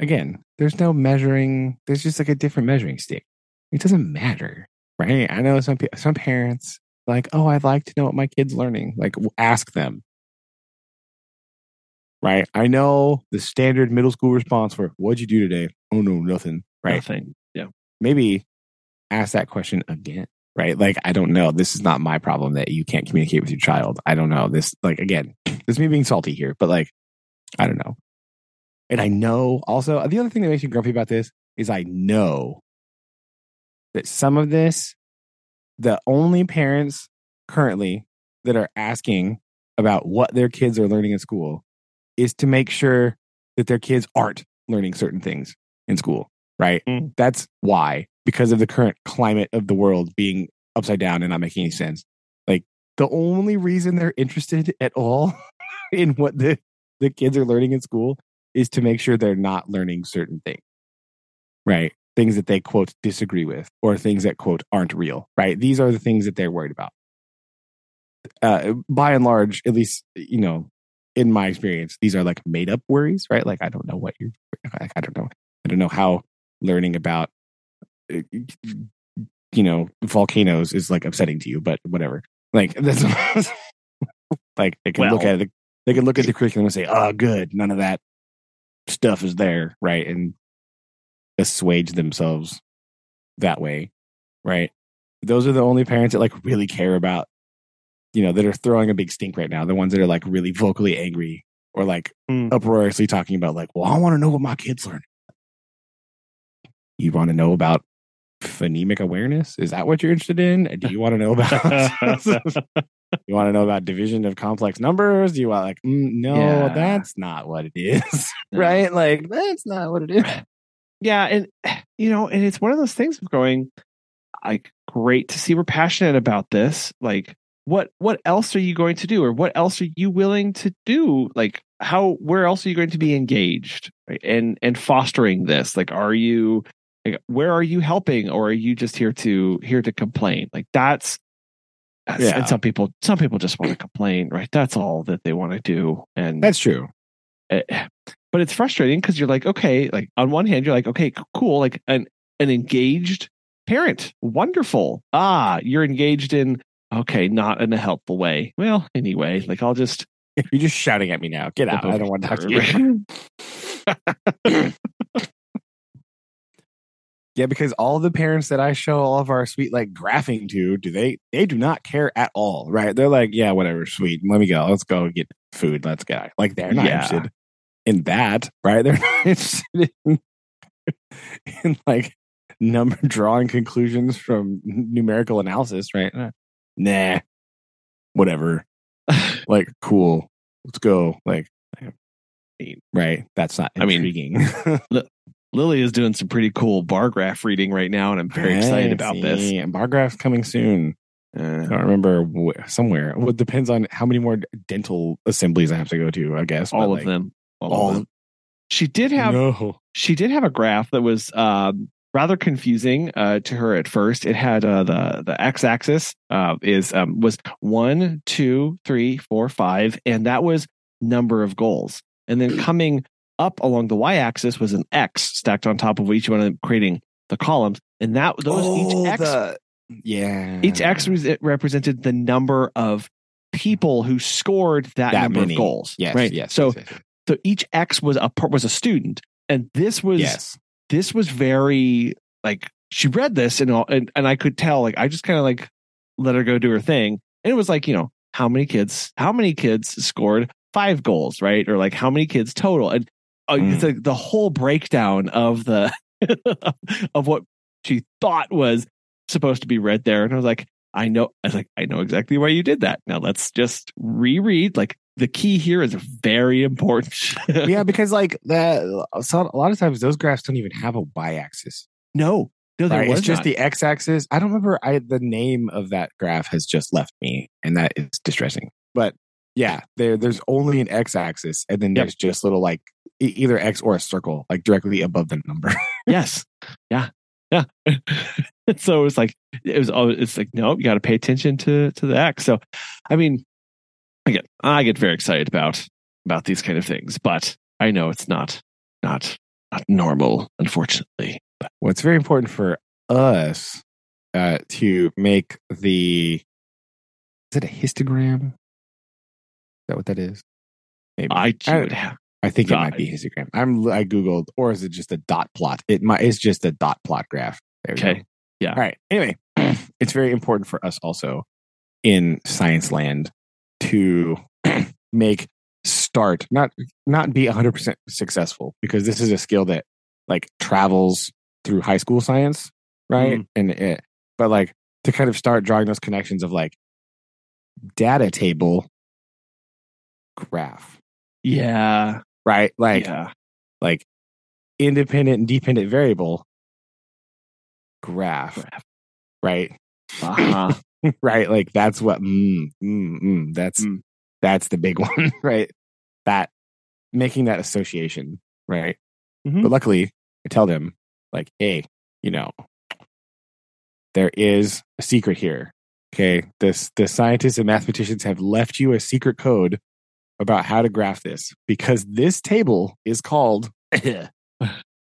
Speaker 2: again, there's no measuring. There's just like a different measuring stick. It doesn't matter, right? I know some some parents like, oh, I'd like to know what my kid's learning. Like, ask them. Right. I know the standard middle school response for what'd you do today? Oh no, nothing. Right.
Speaker 1: nothing yeah
Speaker 2: Maybe ask that question again. Right. Like, I don't know. This is not my problem that you can't communicate with your child. I don't know. This, like, again, this is me being salty here, but like, I don't know. And I know also the other thing that makes me grumpy about this is I know that some of this, the only parents currently that are asking about what their kids are learning in school is to make sure that their kids aren't learning certain things in school, right?
Speaker 1: Mm.
Speaker 2: That's why, because of the current climate of the world being upside down and not making any sense. Like the only reason they're interested at all <laughs> in what the, the kids are learning in school is to make sure they're not learning certain things, right? Things that they quote disagree with or things that quote aren't real, right? These are the things that they're worried about. Uh, by and large, at least, you know, in my experience, these are like made up worries, right? Like, I don't know what you're, I, I don't know. I don't know how learning about, uh, you know, volcanoes is like upsetting to you, but whatever. Like <laughs> that's like they can look at it. They can look at the <laughs> curriculum and say, "Oh, good, none of that stuff is there," right? And assuage themselves that way, right? Those are the only parents that like really care about, you know, that are throwing a big stink right now. The ones that are like really vocally angry or like
Speaker 1: Mm.
Speaker 2: uproariously talking about, like, "Well, I want to know what my kids learn." You want to know about phonemic awareness? Is that what you're interested in? Do you want to know about? <laughs> <laughs> you want to know about division of complex numbers? Do you want like, mm, no,
Speaker 1: Yeah.
Speaker 2: that's not what it is, <laughs> right? Like that's not what it is.
Speaker 1: Yeah and <sighs> you know and it's one of those things of going like great to see we're passionate about this like what what else are you going to do or what else are you willing to do like how where else are you going to be engaged right? and and fostering this like are you like where are you helping or are you just here to here to complain like that's that's-
Speaker 2: Yeah.
Speaker 1: and some people some people just want to complain right that's all that they want to do and
Speaker 2: That's true.
Speaker 1: Eh, but it's frustrating because you're like okay like on one hand you're like okay cool like an an engaged parent wonderful ah you're engaged in okay not in a helpful way well anyway like i'll just <laughs>
Speaker 2: You're just shouting at me now. Get out. I don't want to talk to you. <laughs> <laughs> Yeah, because all the parents that I show all of our sweet like graphing to, do they they do not care at all, right? They're like, yeah, whatever, sweet. Let me go. Let's go get food. Let's go. Like they're not
Speaker 1: Yeah.
Speaker 2: interested in that, right? They're <laughs> not interested in, in like number drawing conclusions from numerical analysis, right? Nah, whatever. <sighs> Like, cool. Let's go. Like, right? That's not
Speaker 1: I mean,
Speaker 2: intriguing. <laughs>
Speaker 1: lily is doing some pretty cool bar graph reading right now and i'm very excited about this
Speaker 2: see, and bar graph's coming soon. I
Speaker 1: Uh,
Speaker 2: don't remember wh- somewhere. Well, it depends on how many more dental assemblies I have to go to. I guess
Speaker 1: all of
Speaker 2: like,
Speaker 1: them all,
Speaker 2: all
Speaker 1: of them she did have
Speaker 2: no.
Speaker 1: she did have a graph that was um, rather confusing uh, to her at first. It had uh, the the x axis uh, is um, was one, two, three, four, five, and that was number of goals. And then <clears throat> coming up along the y axis was an x stacked on top of each one of them, creating the columns. And that those
Speaker 2: Oh,
Speaker 1: each x
Speaker 2: the- yeah,
Speaker 1: each x was, it represented the number of people who scored that,
Speaker 2: That
Speaker 1: number
Speaker 2: many.
Speaker 1: of goals.
Speaker 2: Yes,
Speaker 1: right.
Speaker 2: yes.
Speaker 1: So
Speaker 2: yes, yes,
Speaker 1: so each x was a was a student, and this was
Speaker 2: yes.
Speaker 1: this was very like she read this and all and, and I could tell like I just kind of like let her go do her thing. And it was like, you know, how many kids how many kids scored five goals, right? Or like how many kids total. And uh,
Speaker 2: Mm.
Speaker 1: it's like the whole breakdown of the <laughs> of what she thought was supposed to be read there. And I was like, I know I was like, I know exactly why you did that. Now let's just reread. Like the key here is very important. <laughs>
Speaker 2: yeah, because like that. So a lot of times those graphs don't even have a y-axis.
Speaker 1: no, no, there
Speaker 2: Right?
Speaker 1: was
Speaker 2: It's just
Speaker 1: not.
Speaker 2: the x-axis. I don't remember. I the name of that graph has just left me, and that is distressing. But yeah, there there's only an x-axis, and then
Speaker 1: Yep.
Speaker 2: there's just little like either x or a circle, like directly above the number. <laughs>
Speaker 1: Yes. Yeah. Yeah. <laughs> so it was like it was always it's like no, you got to pay attention to to the X. So I mean, I get I get very excited about about these kind of things, but I know it's not not not normal, unfortunately. But
Speaker 2: well, it's very important for us uh, to make the. Is it a histogram? Is that what that is? Maybe.
Speaker 1: I
Speaker 2: I-
Speaker 1: would have
Speaker 2: I think it might be histogram. I'm I googled, or is it just a dot plot? It might. It's just a dot plot graph. There
Speaker 1: Okay.
Speaker 2: go.
Speaker 1: Yeah.
Speaker 2: All right. Anyway, <clears throat> it's very important for us also in science land to <clears throat> make start not not be 100% successful because this is a skill that like travels through high school science right mm-hmm. and it but like to kind of start drawing those connections of like data table graph
Speaker 1: yeah,
Speaker 2: right like
Speaker 1: yeah.
Speaker 2: like independent and dependent variable graph,
Speaker 1: Graph.
Speaker 2: right
Speaker 1: Uh-huh. <laughs>
Speaker 2: right like that's what mm, mm, mm, that's
Speaker 1: Mm.
Speaker 2: that's the big <laughs> one right that making that association right
Speaker 1: Mhm.
Speaker 2: but luckily i tell them like hey you know there is a secret here okay this the scientists and mathematicians have left you a secret code about how to graph this because this table is called <laughs>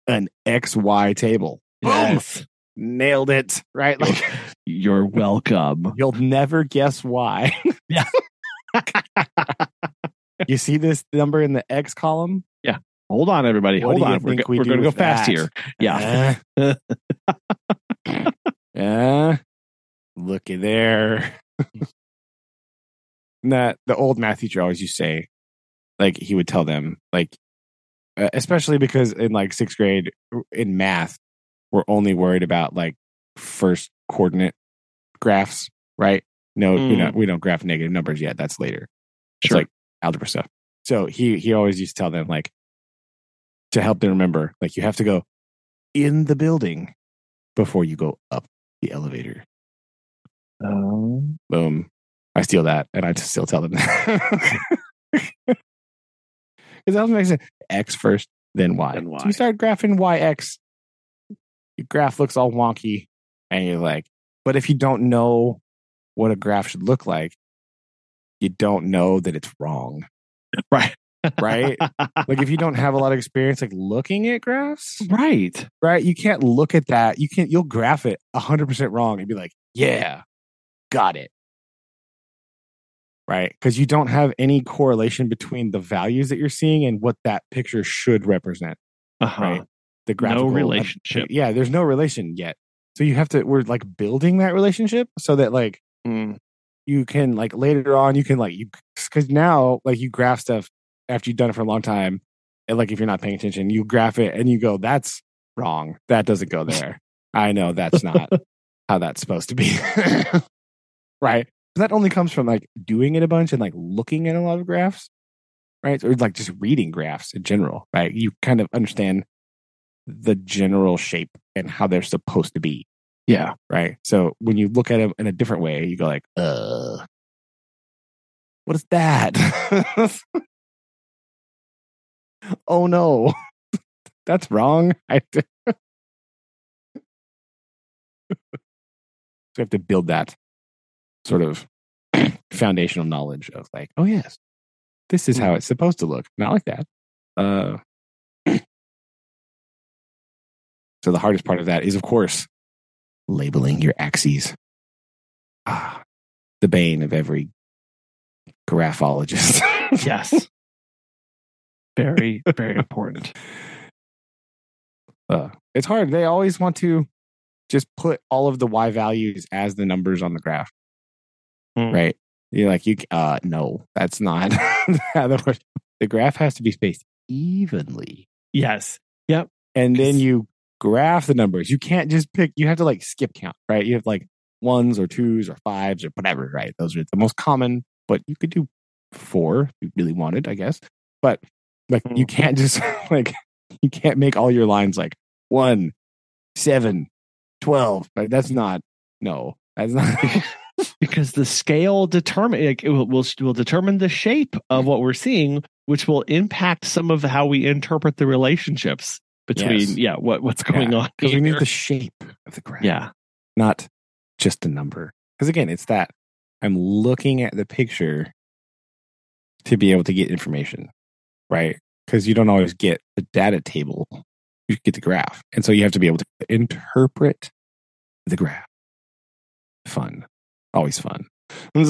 Speaker 2: an xy table Boom!
Speaker 1: yes.
Speaker 2: nailed it. Right? Like
Speaker 1: You're welcome.
Speaker 2: you'll never guess why.
Speaker 1: Yeah. <laughs>
Speaker 2: you see this number in the X column? Yeah.
Speaker 1: Hold on, everybody.
Speaker 2: What
Speaker 1: Hold on. We're, go-
Speaker 2: we
Speaker 1: we're going to go fast
Speaker 2: that?
Speaker 1: here. Yeah.
Speaker 2: Uh, <laughs> uh, looky there. That the old math teacher always used to say, like he would tell them, like, uh, especially because in like sixth grade in math, we're only worried about like first coordinate graphs, right? No, we
Speaker 1: Mm.
Speaker 2: don't we don't graph negative numbers yet. That's later. It's
Speaker 1: Sure.
Speaker 2: like algebra stuff. So he he always used to tell them like to help them remember, like you have to go in the building before you go up the elevator.
Speaker 1: Um,
Speaker 2: Boom. I steal that and I still tell them that. <laughs> Because that makes sense. X first, then Y.
Speaker 1: Then
Speaker 2: So
Speaker 1: Y.
Speaker 2: you start graphing YX. Your graph looks all wonky. And you're like, but if you don't know what a graph should look like, you don't know that it's wrong. <laughs>
Speaker 1: right.
Speaker 2: Right? like if you don't have a lot of experience like looking at graphs,
Speaker 1: right.
Speaker 2: right? You can't look at that. You can't you'll graph it hundred percent wrong and be like, yeah, got it. Right? Because you don't have any correlation between the values that you're seeing and what that picture should represent.
Speaker 1: Uh-huh.
Speaker 2: Right. The graphical
Speaker 1: relationship.
Speaker 2: Yeah, there's no relation yet. So you have to we're like building that relationship so that like
Speaker 1: Mm.
Speaker 2: you can like later on you can like you because now like you graph stuff after you've done it for a long time and like if you're not paying attention you graph it and you go that's wrong that doesn't go <laughs> there i know that's not how that's supposed to be <laughs> right that only comes from like doing it a bunch and like looking at a lot of graphs right or like just reading graphs in general right you kind of understand the general shape and how they're supposed to be
Speaker 1: Yeah.
Speaker 2: right? So when you look at them in a different way, you go like, "Uh, what is that?" <laughs> oh no, <laughs> that's wrong. I so <laughs> we have to build that sort of <clears throat> foundational knowledge of like, oh yes, this is how it's supposed to look, not like that. Uh, <clears throat> so the hardest part of that is, of course, labeling your axes. Ah, the bane of every graphologist. <laughs>
Speaker 1: Yes. very, very important.
Speaker 2: Uh, it's hard. They always want to just put all of the y values as the numbers on the graph,
Speaker 1: Hmm.
Speaker 2: right? You're like, you uh, no, that's not <laughs> how that works. The graph has to be spaced evenly,
Speaker 1: Yes. Yep.
Speaker 2: And then you graph the numbers. You can't just pick. You have to like skip count, right? You have like ones or twos or fives or whatever, right? Those are the most common, but you could do four if you really wanted, I guess. But like, you
Speaker 1: Hmm.
Speaker 2: can't just <laughs> like you can't make all your lines like one, seven, twelve. Right? That's not no. That's not. <laughs>
Speaker 1: because the scale determine like, it will, will will determine the shape of what we're seeing, which will impact some of how we interpret the relationships between
Speaker 2: Yes.
Speaker 1: yeah what what's going on
Speaker 2: because we need the shape of the graph.
Speaker 1: yeah
Speaker 2: not just a number. Because again, it's that I'm looking at the picture to be able to get information, right? Because you don't always get the data table, you get the graph. And so you have to be able to interpret the graph. Fun. Always fun. <laughs>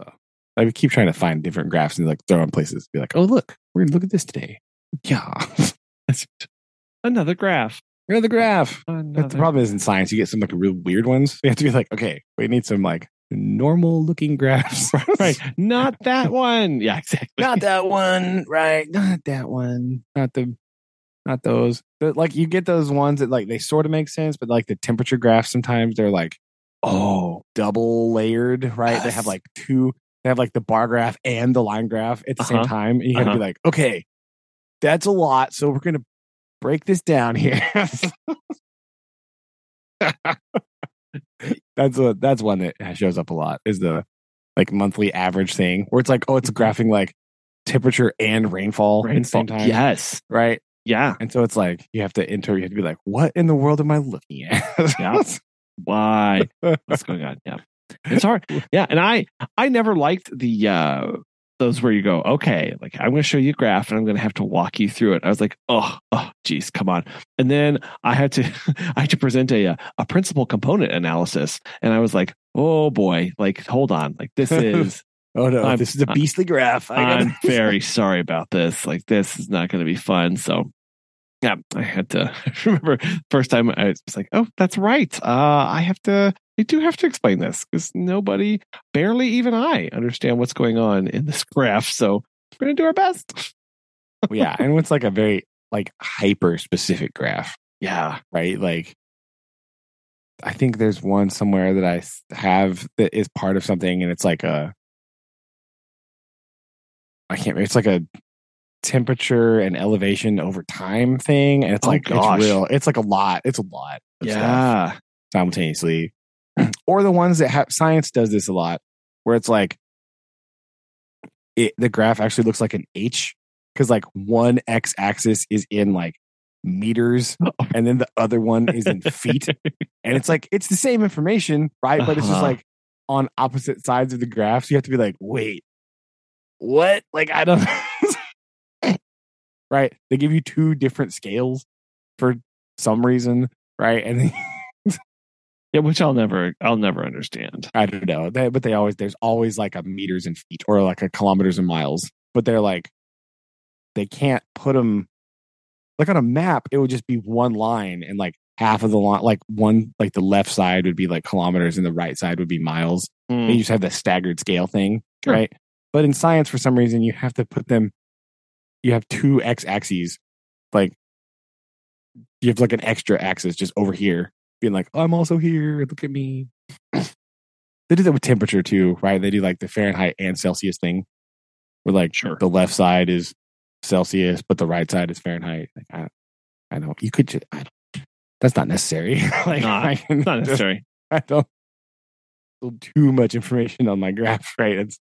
Speaker 2: So, I keep trying to find different graphs and like throw in places. Be like, oh, look, we're to look at this today. Yeah. <laughs>
Speaker 1: another graph
Speaker 2: Another graph. But the problem is in science, you get some like real weird ones. You have to be like, okay, we need some like normal looking graphs. <laughs>
Speaker 1: right not that one yeah exactly
Speaker 2: Not that one, right? Not that one. Not the not those. But like you get those ones that like they sort of make sense, but like the temperature graphs sometimes they're like, oh, double layered, right? They have like two they have like the bar graph and the line graph at the same
Speaker 1: Uh-huh.
Speaker 2: time. And you gotta be
Speaker 1: Uh-huh.
Speaker 2: like, okay, that's a lot. So we're gonna break this down here. <laughs> that's a that's one that shows up a lot is the like monthly average thing where it's like oh it's graphing like temperature and rainfall, at the same
Speaker 1: Rainfall.
Speaker 2: time
Speaker 1: yes
Speaker 2: right
Speaker 1: yeah
Speaker 2: and so it's like you have to enter you have to be like what in the world am i looking at
Speaker 1: Yeah. why what's going on yeah it's hard <laughs> yeah and i i never liked the uh those where you go, okay, like I'm going to show you a graph and I'm going to have to walk you through it. I was like, oh, oh, geez, come on. And then I had to, <laughs> I had to present a, a principal component analysis. And I was like, oh boy, like, hold on. Like this is, <laughs>
Speaker 2: Oh no,
Speaker 1: I'm-
Speaker 2: this is a beastly graph. I
Speaker 1: am very sorry about this. Like this is not going to be fun. So yeah, I had to <laughs> remember first time I was like, oh, that's right. Uh, I have to, I do have to explain this because nobody, barely even I understand what's going on in this <laughs> graph. So we're going to do our best.
Speaker 2: yeah, and it's like a very like hyper specific graph,
Speaker 1: Yeah.
Speaker 2: right? Like I think there's one somewhere that I have that is part of something and it's like a I can't remember. It's like a temperature and elevation over time thing and it's
Speaker 1: Oh,
Speaker 2: like
Speaker 1: gosh.
Speaker 2: it's real. It's like a lot. It's a lot. of stuff.
Speaker 1: Yeah.
Speaker 2: simultaneously. <clears throat> or the ones that have science does this a lot, where it's like it, the graph actually looks like an H because like one x axis is in like meters <laughs> and then the other one is in feet. <laughs> And it's like it's the same information, right? But it's just
Speaker 1: Uh-huh.
Speaker 2: like on opposite sides of the graph. So you have to be like, wait, what? Like I don't right. They give you two different scales for some reason, right? And <laughs>
Speaker 1: Yeah. Which I'll never, I'll never understand.
Speaker 2: I don't know. They, but they always there's always like a meters and feet or like a kilometers and miles. But they're like they can't put them like on a map. It would just be one line and like half of the line, like one like the left side would be like kilometers and the right side would be miles. And you mm. just have the staggered scale thing,
Speaker 1: Sure.
Speaker 2: right? But in science, for some reason, you have to put them. You have two x axes, like you have like an extra axis just over here, being like, "I'm also here. Look at me." they do that with temperature too, right? They do like the Fahrenheit and Celsius thing, where like
Speaker 1: Sure.
Speaker 2: the left side is Celsius, but the right side is Fahrenheit. Like I, I don't. You could just. I don't, that's not necessary. <laughs> like
Speaker 1: Not-
Speaker 2: I can
Speaker 1: not necessary.
Speaker 2: I don't. Too much information on my graph, right? It's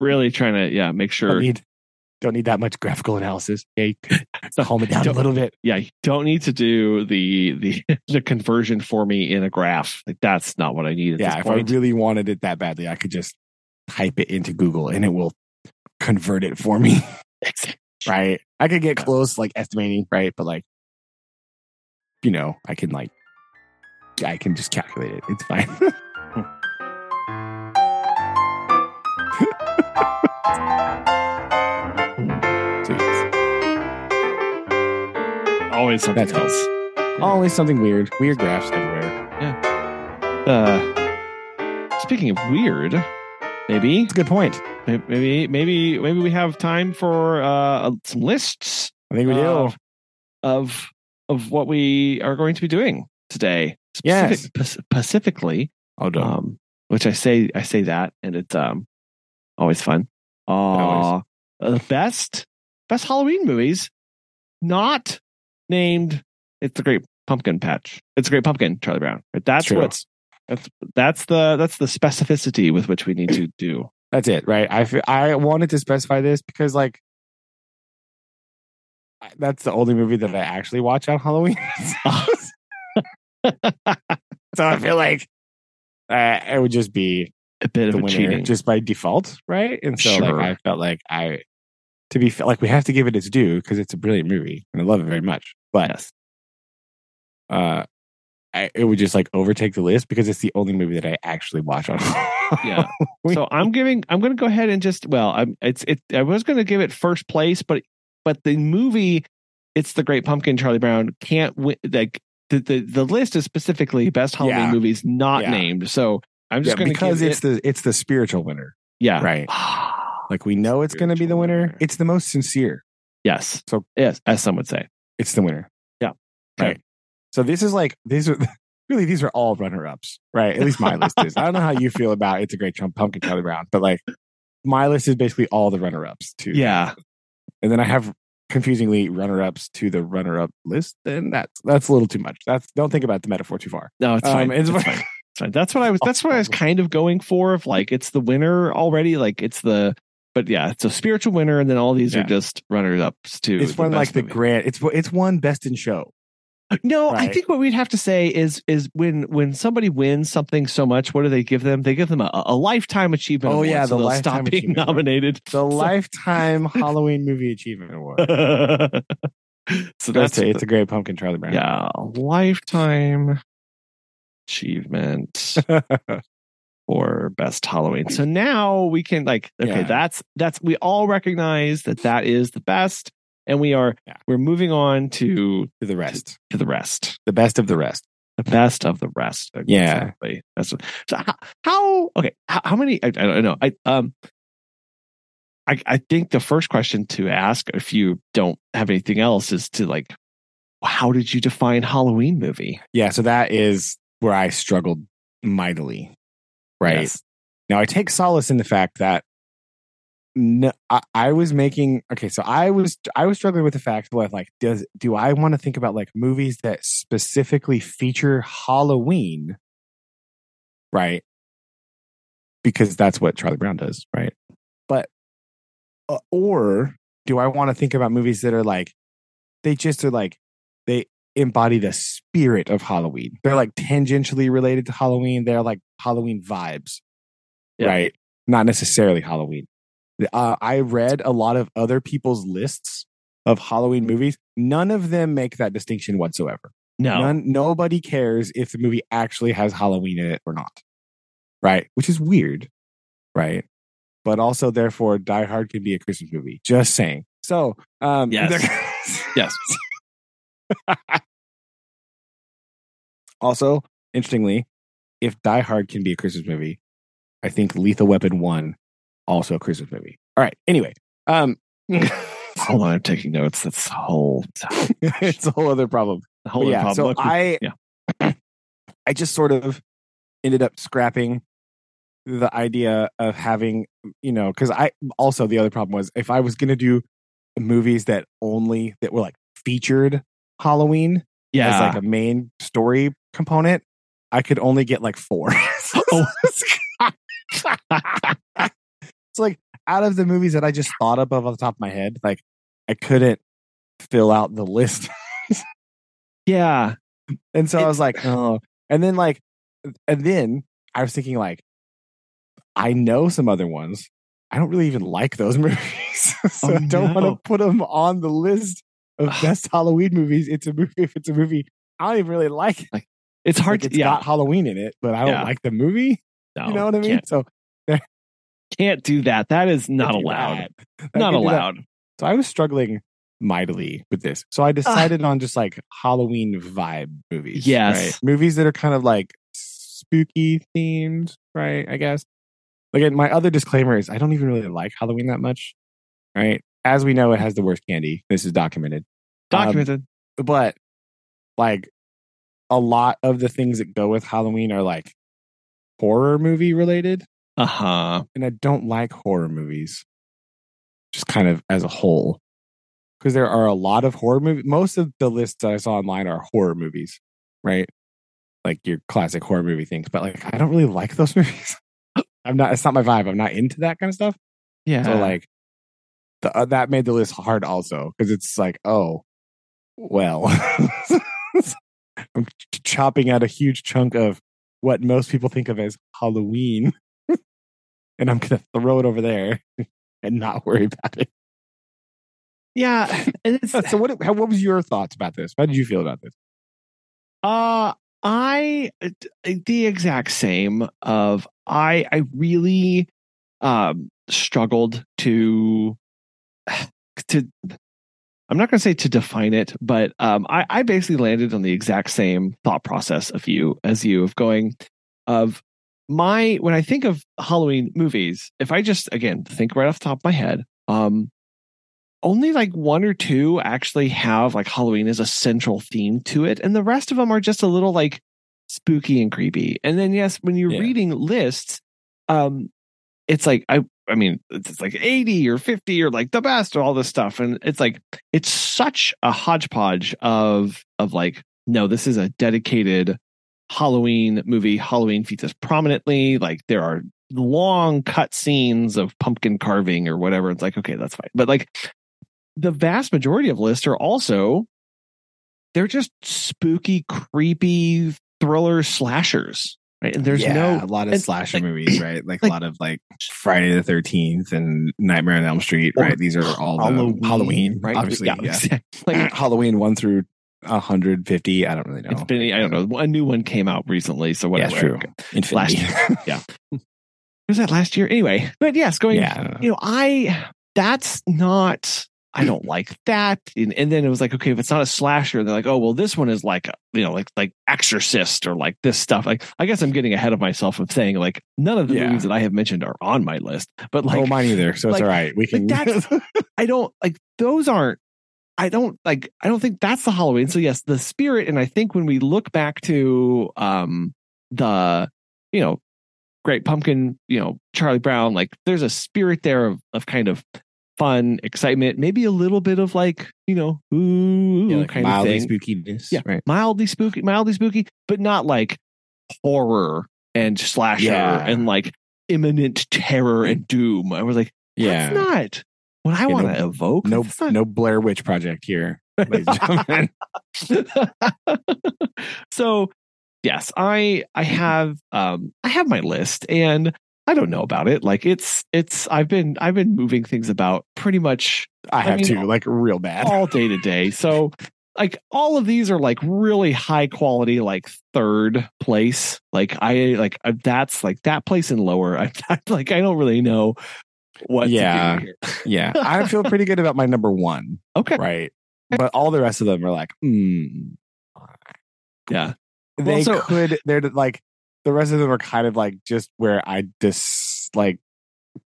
Speaker 1: Really trying to, yeah, make sure.
Speaker 2: need don't need that much graphical analysis. Yeah, could <laughs>
Speaker 1: So,
Speaker 2: calm it down a little bit.
Speaker 1: yeah, you don't need to do the the <laughs> the conversion for me in a graph. Like that's not what I need at
Speaker 2: Yeah, if
Speaker 1: point.
Speaker 2: I really wanted it that badly, I could just type it into Google and it will convert it for me. <laughs> right? I could get close, like estimating, right? But like, you know, I can like, I can just calculate it. It's fine. Hmm.
Speaker 1: Always something
Speaker 2: That's
Speaker 1: else.
Speaker 2: always something weird. Weird graphs everywhere. Yeah.
Speaker 1: Uh, speaking of weird, maybe
Speaker 2: It's a good point.
Speaker 1: maybe maybe maybe we have time for uh some lists
Speaker 2: I think we do.
Speaker 1: of of of what we are going to be doing today.
Speaker 2: Yes.
Speaker 1: Specific, pa- specifically,
Speaker 2: oh, no.
Speaker 1: um, which I say I say that, and it's um always fun. Uh, the best best Halloween movies, not named. It's the Great Pumpkin Patch. It's a Great Pumpkin, Charlie Brown. But that's
Speaker 2: True.
Speaker 1: what's that's that's the that's the specificity with which we need to do.
Speaker 2: That's it, right? I I wanted to specify this because like that's the only movie that I actually watch on Halloween. <laughs> so I feel like uh, it would just be
Speaker 1: A bit of a cheating.
Speaker 2: just by default, right? And so
Speaker 1: Sure.
Speaker 2: like I felt like I to be like we have to give it its due because it's a brilliant movie and I love it very much. But
Speaker 1: yes.
Speaker 2: uh I, it would just like overtake the list because it's the only movie that I actually watch on. <laughs>
Speaker 1: Yeah. So I'm giving. I'm going to go ahead and just. Well, I'm. It's. It. I was going to give it first place, but but the movie, it's the Great Pumpkin. Charlie Brown can't win. Like the the the list is specifically best Halloween
Speaker 2: Yeah.
Speaker 1: movies not
Speaker 2: Yeah.
Speaker 1: named. So I'm just
Speaker 2: yeah,
Speaker 1: going to
Speaker 2: because it's
Speaker 1: it,
Speaker 2: the it's the spiritual winner,
Speaker 1: yeah
Speaker 2: right? <sighs> <sighs> Like we know it's going to be the winner.
Speaker 1: winner.
Speaker 2: It's the most sincere.
Speaker 1: yes.
Speaker 2: So-
Speaker 1: yes, as some would say.
Speaker 2: It's the winner.
Speaker 1: Yeah.
Speaker 2: Right.
Speaker 1: Okay.
Speaker 2: So this is like these are <laughs> really these are all runner ups, right? At least my list is. I don't know how you feel about it's a great Trump pumpkin Charlie Brown, but like my list is basically all the runner ups too.
Speaker 1: Yeah.
Speaker 2: And then I have confusingly runner ups to the runner up list. And that's that's a little too much. That's don't think about the metaphor too far.
Speaker 1: No, it's
Speaker 2: Um,
Speaker 1: fine.
Speaker 2: it's
Speaker 1: It's, <laughs>
Speaker 2: fine.
Speaker 1: fine. That's what I was. That's what I was <laughs> kind of going for. Of like, it's the winner already. Like, it's the. But yeah, it's a spiritual winner, and then all these
Speaker 2: Yeah.
Speaker 1: are just runners ups to.
Speaker 2: It's one like the
Speaker 1: movie.
Speaker 2: grand it's it's one best in show.
Speaker 1: No, I think what we'd have to say is is when when somebody wins something so much, what do they give them? They give them a, a lifetime achievement.
Speaker 2: Oh,
Speaker 1: award,
Speaker 2: yeah,
Speaker 1: so
Speaker 2: the Lifetime
Speaker 1: stop being nominated.
Speaker 2: The <laughs> Lifetime <laughs> Halloween Movie Achievement Award. <laughs>
Speaker 1: so
Speaker 2: That's it. It's a great pumpkin, Charlie Brown.
Speaker 1: yeah, lifetime achievement for best Halloween. So now we can like okay,
Speaker 2: Yeah.
Speaker 1: that's that's we all recognize that that is the best, and we are
Speaker 2: Yeah.
Speaker 1: we're moving on to
Speaker 2: to the rest.
Speaker 1: to the rest.
Speaker 2: The best of the rest.
Speaker 1: the best of the rest.
Speaker 2: Yeah.
Speaker 1: Exactly. That's what, so. How, how okay? How, how many? I, I don't know. I um. I I think the first question to ask, if you don't have anything else, is to like, how did you define Halloween movie?
Speaker 2: Yeah, so that is where I struggled mightily. Right.
Speaker 1: Yes.
Speaker 2: Now I take solace in the fact that no, I, I was making okay, so I was I was struggling with the fact with like does do I want to think about like movies that specifically feature Halloween, right? Because that's what Charlie Brown does, right? But uh, or do I want to think about movies that are like they just are like they embody the spirit of Halloween. They're like tangentially related to Halloween. They're like Halloween vibes,
Speaker 1: Yeah.
Speaker 2: right? Not necessarily Halloween. Uh, I read a lot of other people's lists of Halloween movies. None of them make that distinction whatsoever.
Speaker 1: No.
Speaker 2: None, nobody cares if the movie actually has Halloween in it or not, right? Which is weird, right? But also, therefore, Die Hard can be a Christmas movie. Just saying. So, um,
Speaker 1: Yes. <laughs> Yes. <laughs>
Speaker 2: Also, interestingly, if Die Hard can be a Christmas movie, I think Lethal Weapon One also a Christmas movie. All right. Anyway, um,
Speaker 1: Hold <laughs> on, I'm taking notes. That's a whole <laughs>
Speaker 2: it's a whole other problem.
Speaker 1: a whole
Speaker 2: yeah,
Speaker 1: problem.
Speaker 2: so I, <laughs>
Speaker 1: yeah.
Speaker 2: I just sort of ended up scrapping the idea of having, you know, because I also the other problem was if I was going to do movies that only that were like featured Halloween
Speaker 1: yeah.
Speaker 2: as like a main story component, I could only get like four. <laughs>
Speaker 1: Oh. <laughs> <laughs>
Speaker 2: it's like out of the movies that I just thought of off the top of my head, like I couldn't fill out the list.
Speaker 1: yeah.
Speaker 2: And so I was like, oh. And then like, and then I was thinking like, I know some other ones. I don't really even like those movies, so
Speaker 1: Oh,
Speaker 2: I don't want to put them on the list of best Halloween movies. It's a movie. If it's a movie, I don't even really like. it.
Speaker 1: It's hard
Speaker 2: Like,
Speaker 1: to yeah.
Speaker 2: got Halloween in it, but I don't
Speaker 1: Yeah.
Speaker 2: like the movie.
Speaker 1: no,
Speaker 2: you know what I mean? So <laughs>
Speaker 1: can't do that. That is not allowed.
Speaker 2: that. I
Speaker 1: Not
Speaker 2: can't do that.
Speaker 1: allowed.
Speaker 2: So I was struggling mightily with this. So. I decided on just like Halloween vibe movies.
Speaker 1: Yes.
Speaker 2: right? Movies that are kind of like spooky themed, right? I guess. Again, my other disclaimer is I don't even really like Halloween that much. Right. As we know, it has the worst candy. This is documented. Um,
Speaker 1: Documented.
Speaker 2: But like a lot of the things that go with Halloween are like horror movie related.
Speaker 1: uh huh.
Speaker 2: And I don't like horror movies, just kind of as a whole. Because there are a lot of horror movies. Most of the lists that I saw online are horror movies, right? Like your classic horror movie things. But like, I don't really like those <laughs> movies. I'm not, it's not my vibe. I'm not into that kind of stuff.
Speaker 1: Yeah.
Speaker 2: So like, the, uh, that made the list hard also because it's like, oh, well, <laughs> I'm ch- chopping out a huge chunk of what most people think of as Halloween, <laughs> and I'm gonna throw it over there <laughs> and not worry about it.
Speaker 1: yeah. <laughs>
Speaker 2: So, what? How, what was your thoughts about this? How did you feel about this?
Speaker 1: Uh I the exact same of I I really um struggled to <sighs> to I'm not going to say to define it, but um I I basically landed on the exact same thought process of you as you of going of my when I think of Halloween movies, if I just again think right off the top of my head, um only like one or two actually have like Halloween as a central theme to it, and the rest of them are just a little like spooky and creepy. And then yes, when you're
Speaker 2: Yeah.
Speaker 1: reading lists, um, it's like I I mean it's like 80 or 50 or like the best or all this stuff, and it's like it's such a hodgepodge of of like no, this is a dedicated Halloween movie. Halloween features prominently. Like there are long cut scenes of pumpkin carving or whatever. It's like, okay, that's fine. But like the vast majority of lists are also they're just spooky, creepy thriller slashers. Right. And there's
Speaker 2: yeah,
Speaker 1: no
Speaker 2: a lot of slasher
Speaker 1: like-
Speaker 2: movies, right? Like,
Speaker 1: like-
Speaker 2: a lot of like Friday the Thirteenth and Nightmare on Elm Street, right? These are all the Halloween,
Speaker 1: right?
Speaker 2: Obviously, yeah.
Speaker 1: exactly. Like <clears throat>
Speaker 2: Halloween one through 150. I don't really know.
Speaker 1: it's been I don't know. A new one came out recently, so
Speaker 2: yeah,
Speaker 1: whatever.
Speaker 2: it's true. Infinity. <laughs> Yeah.
Speaker 1: Was that last year? Anyway, but yes, going
Speaker 2: yeah,
Speaker 1: you know, I that's not I don't like that. And, and then it was like, okay, if it's not a slasher, they're like, oh well, this one is like you know, like like Exorcist or like this stuff. Like I guess I'm getting ahead of myself of saying like none of the
Speaker 2: Yeah.
Speaker 1: movies that I have mentioned are on my list. But like
Speaker 2: oh, mine either. So
Speaker 1: like-
Speaker 2: it's all right. We can.
Speaker 1: that's- <laughs> I don't like those aren't I don't like I don't think that's the Halloween. So yes, the spirit and I think when we look back to um the you know Great Pumpkin, you know, Charlie Brown, like there's a spirit there of of kind of fun, excitement, maybe a little bit of like, you know, ooh
Speaker 2: yeah, like
Speaker 1: kind of
Speaker 2: mildly
Speaker 1: thing.
Speaker 2: spookiness.
Speaker 1: Yeah.
Speaker 2: right.
Speaker 1: Mildly spooky, mildly spooky, but not like horror and slasher
Speaker 2: Yeah.
Speaker 1: and like imminent terror and doom. I was like,
Speaker 2: Yeah.
Speaker 1: that's not what I
Speaker 2: Yeah,
Speaker 1: want
Speaker 2: no-
Speaker 1: to evoke.
Speaker 2: No,
Speaker 1: not-
Speaker 2: no Blair Witch Project here, <laughs> ladies and gentlemen. <laughs>
Speaker 1: so yes, I I have um I have my list and I don't know about it. Like it's it's I've been I've been moving things about pretty much
Speaker 2: I have
Speaker 1: mean,
Speaker 2: to, like, real bad.
Speaker 1: all day to day. <laughs> So like all of these are like really high quality like third place. Like I like uh, that's like that place and lower. <laughs> I, I like I don't really know what to
Speaker 2: Yeah.
Speaker 1: here. <laughs>
Speaker 2: yeah, I feel pretty good about my number one,
Speaker 1: Okay.
Speaker 2: right? But all the rest of them are like, hmm.
Speaker 1: Yeah.
Speaker 2: They
Speaker 1: Well, so-
Speaker 2: could. They're like the rest of them are kind of like just where I just like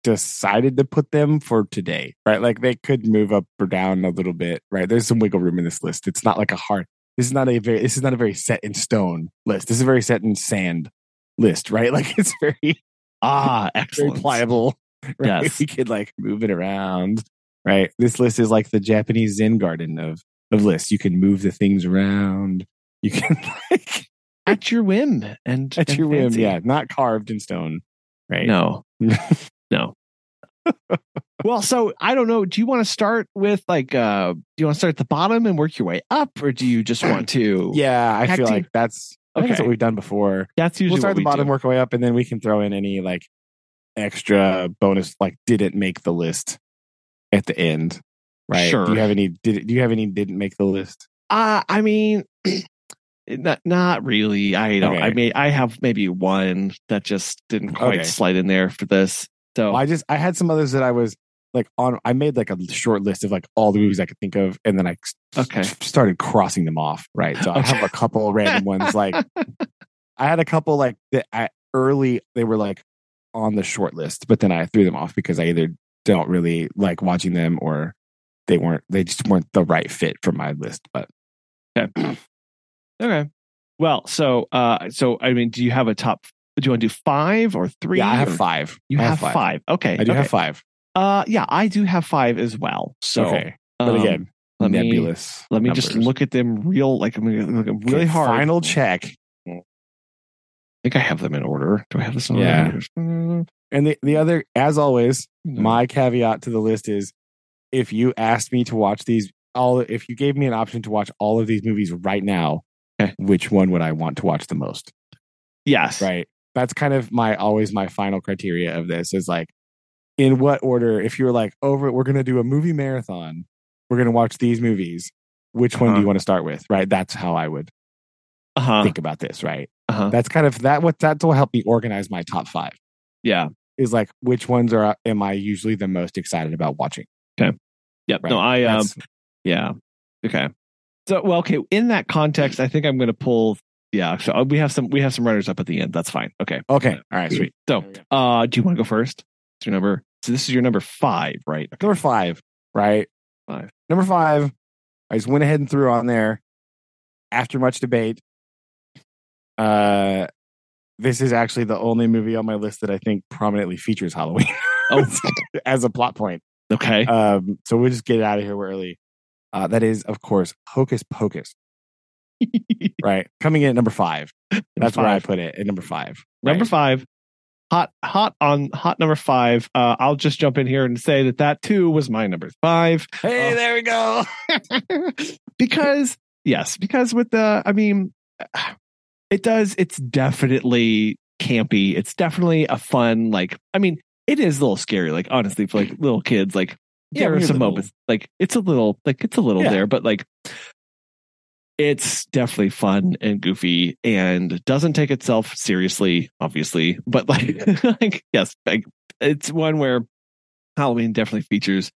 Speaker 2: decided to put them for today, right? Like they could move up or down a little bit, right? There's some wiggle room in this list. It's not like a hard. This is not a very. This is not a very set in stone list. This is a very set in sand list, right? <laughs> Like it's very
Speaker 1: Ah, <laughs>
Speaker 2: very pliable. <laughs> Right?
Speaker 1: Yes.
Speaker 2: We could like move it around. Right. This list is like the Japanese Zen garden of of lists. You can move the things around. You can like
Speaker 1: At your whim and
Speaker 2: at
Speaker 1: and
Speaker 2: your whim. Yeah. Not carved in stone. Right.
Speaker 1: No. <laughs> no. well, so I don't know. Do you want to start with like uh do you want to start at the bottom and work your way up, or do you just want to <clears throat>
Speaker 2: Yeah. I feel
Speaker 1: to-
Speaker 2: like that's think that's
Speaker 1: Okay.
Speaker 2: what we've done before.
Speaker 1: that's usually
Speaker 2: We'll start at the bottom,
Speaker 1: do.
Speaker 2: work our way up, and then we can throw in any like extra bonus like didn't make the list at the end. Right.
Speaker 1: Sure.
Speaker 2: Do you have any did do you have any didn't make the list?
Speaker 1: Uh I mean <clears throat> not not really. I don't I mean I have maybe one that just didn't quite
Speaker 2: Okay.
Speaker 1: slide in there for this. So
Speaker 2: I just I had some others that I was like on. I made like a short list of like all the movies I could think of, and then I
Speaker 1: Okay.
Speaker 2: started crossing them off. Right, so I have a couple random ones. Like <laughs> I had a couple like that I early they were like on the short list, but then I threw them off because I either don't really like watching them or they weren't they just weren't the right fit for my list. But <clears throat>
Speaker 1: okay. Well, so uh so I mean, do you have a top do you want to do five or three?
Speaker 2: yeah, I have
Speaker 1: or-
Speaker 2: five.
Speaker 1: You
Speaker 2: I
Speaker 1: have, five. Okay.
Speaker 2: I do
Speaker 1: okay.
Speaker 2: have five.
Speaker 1: Uh yeah, I do have five as well. So
Speaker 2: okay, but
Speaker 1: um,
Speaker 2: again,
Speaker 1: let me- Let me just look at them real, like I'm gonna look at them really
Speaker 2: Okay,
Speaker 1: hard.
Speaker 2: Final check.
Speaker 1: I think I have them in order. Do I have this in
Speaker 2: Yeah.
Speaker 1: order?
Speaker 2: And the, the other, as always,
Speaker 1: no.
Speaker 2: my caveat to the list is if you asked me to watch these all if you gave me an option to watch all of these movies right now. <laughs> which one would i want to watch the most
Speaker 1: yes.
Speaker 2: right that's kind of my always my final criteria of this is like in what order if you're like over we're going to do a movie marathon we're going to watch these movies which one do
Speaker 1: Uh-huh.
Speaker 2: you want to start with right that's how i would
Speaker 1: Uh huh.
Speaker 2: think about this right
Speaker 1: Uh-huh.
Speaker 2: that's kind of that what that will help me organize my top five
Speaker 1: Yeah.
Speaker 2: is like which ones are am i usually the most excited about watching Okay.
Speaker 1: Yep.
Speaker 2: right
Speaker 1: No, I um
Speaker 2: That's-
Speaker 1: yeah. Okay. So well, okay. In that context, I think I'm gonna pull yeah, so uh, we have some we have some runners up at the end. That's fine. Okay.
Speaker 2: Okay. All right. Sweet.
Speaker 1: So
Speaker 2: There we go.
Speaker 1: uh do you want to go first? It's your number so this is your number five, right? Okay.
Speaker 2: Number five, right?
Speaker 1: Five.
Speaker 2: Number five, I just went ahead and threw on there after much debate. Uh, this is actually the only movie on my list that I think prominently features Halloween
Speaker 1: Oh <laughs>
Speaker 2: as a plot point.
Speaker 1: okay.
Speaker 2: Um, so we'll just get it out of here early. Uh, that is, of course, Hocus Pocus, right? Coming in at number five. <laughs> That's where I put it at number five.
Speaker 1: Number five. Hot hot on hot number five. Uh I'll just jump in here and say that that too was my number five.
Speaker 2: Hey,
Speaker 1: Oh.
Speaker 2: there we go. <laughs>
Speaker 1: because yes, because with the, I mean, <sighs> it does. It's definitely campy. It's definitely a fun, like, I mean, it is a little scary. Like, honestly, for like little kids, like,
Speaker 2: Yeah,
Speaker 1: there are some moments, like, it's a little, like, it's a little
Speaker 2: Yeah.
Speaker 1: there, but like, it's definitely fun and goofy and doesn't take itself seriously, obviously, but like, <laughs> like yes, like, it's one where Halloween definitely features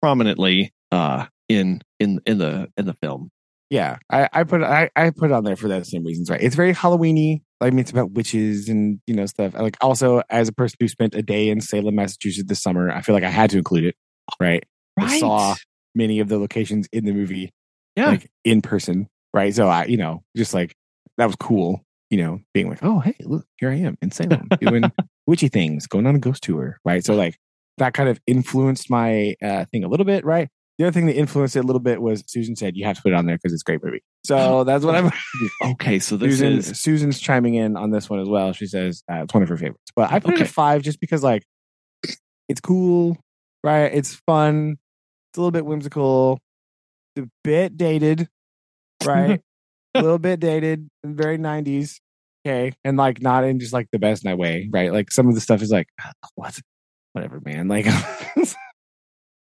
Speaker 1: prominently uh in in in the in the film.
Speaker 2: Yeah, I, I put I, I put it on there for those same reasons, right? It's very Halloweeny. I mean, it's about witches and you know stuff. Like also, as a person who spent a day in Salem, Massachusetts this summer, I feel like I had to include it, right? I saw many of the locations in the movie,
Speaker 1: Yeah.
Speaker 2: like in person, right? So I, you know, just like that was cool, you know, being like, oh hey, look, here I am in Salem <laughs> doing witchy things, going on a ghost tour, right? So like that kind of influenced my uh, thing a little bit, right? The other thing that influenced it a little bit was Susan said you have to put it on there because it's a great movie. So that's what I'm. <laughs>
Speaker 1: okay, so this
Speaker 2: Susan,
Speaker 1: is
Speaker 2: Susan's chiming in on this one as well. She says uh, it's one of her favorites, but I put it at five just because like it's cool, right? It's fun. It's a little bit whimsical. It's a bit dated, right? <laughs> a little bit dated, very nineties. Okay, and like not in just like the best night way, right? Like some of the stuff is like ah, what, whatever, man. Like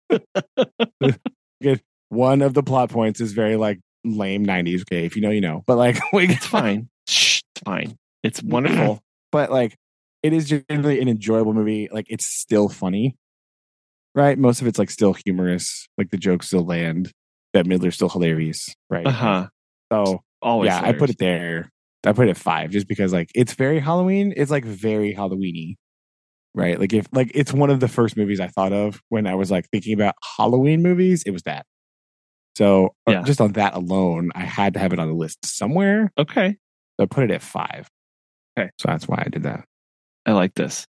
Speaker 2: <laughs> good. One of the plot points is very like lame nineties. Okay, if you know, you know. But like, <laughs> like
Speaker 1: it's fine. Shh, it's fine. It's <clears throat> wonderful.
Speaker 2: but like it is generally an enjoyable movie. Like it's still funny, right? Most of it's like still humorous. Like the jokes still land. Bette Midler's still hilarious, right?
Speaker 1: Uh huh.
Speaker 2: So
Speaker 1: Always.
Speaker 2: yeah, I put it there. I put it at five just because like it's very Halloween. It's like very Halloweeny, right? Like if like it's one of the first movies I thought of when I was like thinking about Halloween movies. It was that. So uh,
Speaker 1: Yeah.
Speaker 2: just on that alone, I had to have it on the list somewhere.
Speaker 1: Okay.
Speaker 2: So I put it at five.
Speaker 1: Okay.
Speaker 2: so that's why I did that.
Speaker 1: I like this.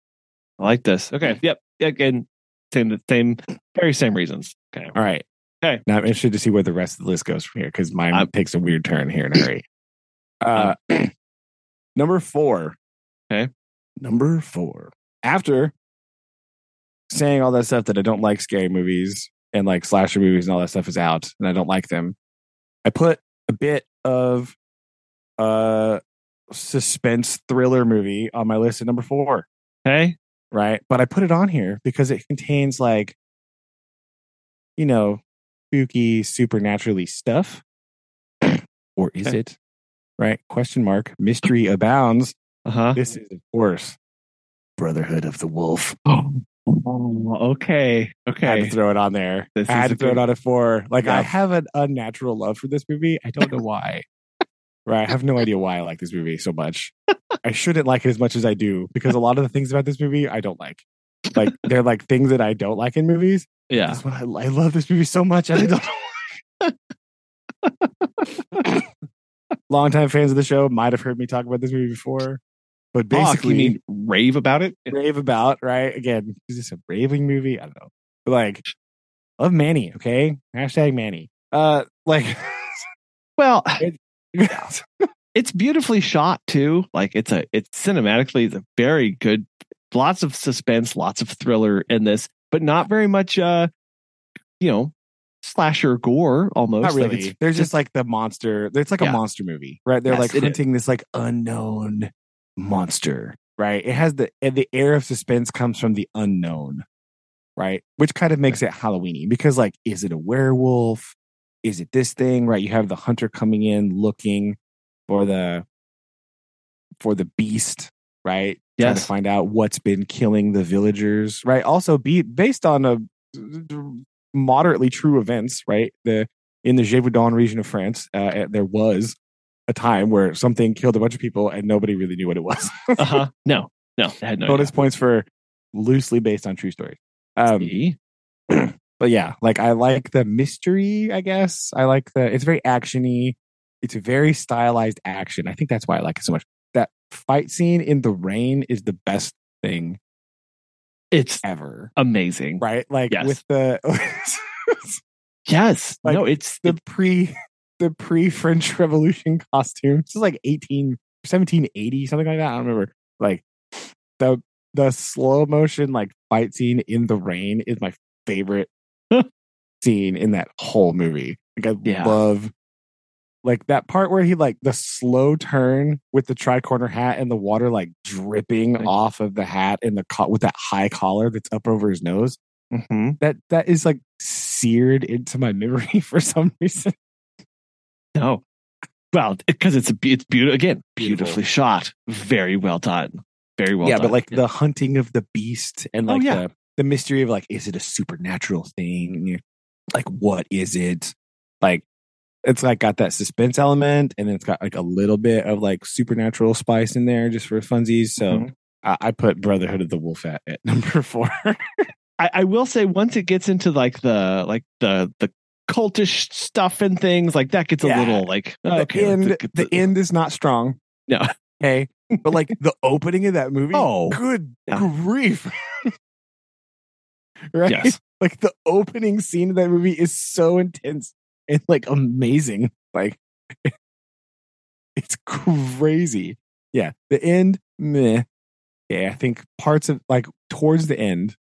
Speaker 1: I like this. Okay. Yep. Again, same same very same reasons. Okay.
Speaker 2: All right.
Speaker 1: Okay.
Speaker 2: Now I'm interested to see where the rest of the list goes from here because mine takes a weird turn here in a hurry. Uh, <clears throat> number four.
Speaker 1: Okay.
Speaker 2: Number four. After saying all that stuff that I don't like scary movies and like slasher movies and all that stuff is out and I don't like them, I put a bit of uh suspense thriller movie on my list at number four
Speaker 1: Okay.
Speaker 2: Right? But I put it on here because it contains like, you know, spooky, supernaturally stuff. <clears throat> or is
Speaker 1: Okay.
Speaker 2: it? Right? Question mark. Mystery abounds.
Speaker 1: Uh huh.
Speaker 2: This is, of course, Brotherhood of the Wolf. <gasps>
Speaker 1: Oh, okay. Okay.
Speaker 2: I had to throw it on there.
Speaker 1: This
Speaker 2: I had to throw it on at four. Like I have an unnatural love for this movie. I don't know <laughs> why. Right? I have no idea why I like this movie so much. I shouldn't like it as much as I do because a lot of the things about this movie I don't like. Like they're like things that I don't like in movies.
Speaker 1: Yeah.
Speaker 2: That's what I, I love this movie so much. and I don't. <laughs> Longtime fans of the show might have heard me talk about this movie before, but
Speaker 1: Basically,
Speaker 2: basically,
Speaker 1: you mean rave about it?
Speaker 2: rave about right again. Is this a raving movie? I don't know, but like, love Mani. Okay, hashtag Mani. Uh, like, <laughs>
Speaker 1: Well,
Speaker 2: It- <laughs>
Speaker 1: it's beautifully shot too. Like it's a it's cinematically it's a very good lots of suspense, lots of thriller in this, but not very much uh you know, slasher gore almost.
Speaker 2: not
Speaker 1: Like,
Speaker 2: really.
Speaker 1: it's
Speaker 2: There's just like the monster. It's like a monster movie, right? They're
Speaker 1: Yes,
Speaker 2: like hunting this like unknown monster, right? It has the and the air of suspense comes from the unknown, right? Which kind of makes it Halloweeny because like, is it a werewolf? Is it this thing? Right? You have the hunter coming in looking for the for the beast, right? Trying to find out what's been killing the villagers, right? Also, be based on a moderately true events, right? The in the Gévaudan region of France, uh, there was a time where something killed a bunch of people and nobody really knew what it was.
Speaker 1: uh-huh. <laughs> No, no, I had no
Speaker 2: Bonus points for loosely based on true stories. Um,
Speaker 1: idea. <clears throat>
Speaker 2: but yeah, like I like the mystery. I guess I like the. It's very actiony. It's a very stylized action. I think that's why I like it so much. That fight scene in the rain is the best thing
Speaker 1: It's
Speaker 2: ever.
Speaker 1: amazing.
Speaker 2: Right? Like
Speaker 1: Yes.
Speaker 2: with the <laughs>
Speaker 1: Yes.
Speaker 2: Like,
Speaker 1: no, it's
Speaker 2: the pre the pre French <laughs> Revolution costume. This is like 18 1780 something like that. I don't remember. Like the the slow motion like fight scene in the rain is my favorite scene in that whole movie. Like I
Speaker 1: Yeah.
Speaker 2: love like that part where he like the slow turn with the tricorner hat and the water like dripping
Speaker 1: Right.
Speaker 2: off of the hat and the co- with that high collar that's up over his nose.
Speaker 1: hmm
Speaker 2: That that is like seared into my memory <laughs> for some reason.
Speaker 1: No. Well, because it's a it's beautiful again,
Speaker 2: Beautiful.
Speaker 1: beautifully shot, very well done, very well
Speaker 2: yeah,
Speaker 1: done.
Speaker 2: but like the hunting of the beast and
Speaker 1: Oh,
Speaker 2: like
Speaker 1: yeah.
Speaker 2: the the mystery of like, is it a supernatural thing? Like, what is it? Like, it's like got that suspense element, and it's got like a little bit of like supernatural spice in there just for funsies. So
Speaker 1: Mhm.
Speaker 2: I, I put Brotherhood of the Wolf at, at <laughs> number four.
Speaker 1: I, I will say once it gets into like the like the the cultish stuff and things like that gets a
Speaker 2: Yeah.
Speaker 1: little like
Speaker 2: the
Speaker 1: okay
Speaker 2: end,
Speaker 1: let's-
Speaker 2: the end is not strong.
Speaker 1: No.
Speaker 2: okay, but like the opening of that movie. <laughs>
Speaker 1: Oh.
Speaker 2: good
Speaker 1: Yeah.
Speaker 2: grief! <laughs> right?
Speaker 1: Yes.
Speaker 2: Like the opening scene of that movie is so intense and like amazing. Like <laughs> it's crazy. Yeah. The end, meh. Yeah, I think parts of like towards the end,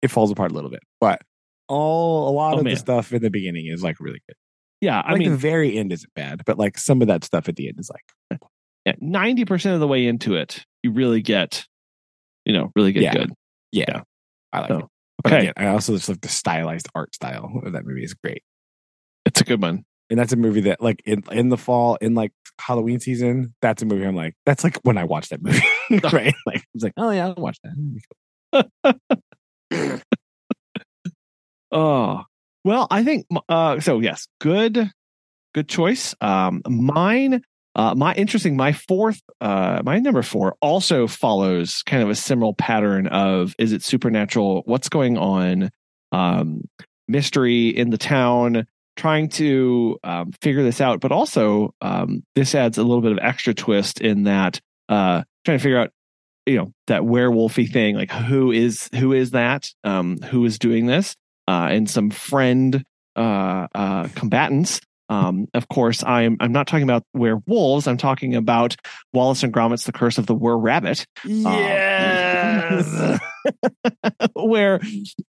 Speaker 2: it falls apart a little bit. But all a lot
Speaker 1: Oh,
Speaker 2: of
Speaker 1: man.
Speaker 2: the stuff in the beginning is like really good.
Speaker 1: yeah I
Speaker 2: like
Speaker 1: mean
Speaker 2: the very end isn't bad, but like some of that stuff at the end is like eh, eh,
Speaker 1: ninety percent of the way into it you really get you know really get
Speaker 2: Yeah.
Speaker 1: good
Speaker 2: yeah,
Speaker 1: Yeah.
Speaker 2: I like
Speaker 1: So,
Speaker 2: it. But
Speaker 1: okay.
Speaker 2: again, I also just like the stylized art style of that movie is great.
Speaker 1: it's a good one
Speaker 2: And that's a movie that like in in the fall, in like Halloween season, that's a movie I'm like, that's like when I watch that movie. <laughs> <laughs> right. Like I was like, oh yeah, I'll watch that. <laughs>
Speaker 1: Oh, well, I think uh so yes, good good choice. Um mine uh my interesting my fourth uh my number 4 also follows kind of a similar pattern of is it supernatural? What's going on? Um mystery in the town trying to um, figure this out but also um, this adds a little bit of extra twist in that uh, trying to figure out you know that werewolfy thing like who is who is that um, who is doing this uh, and some friend uh, uh, combatants. Um, of course, I'm I'm not talking about werewolves. I'm talking about Wallace and Gromit's The Curse of the Were Rabbit,
Speaker 2: Yes. <laughs>
Speaker 1: where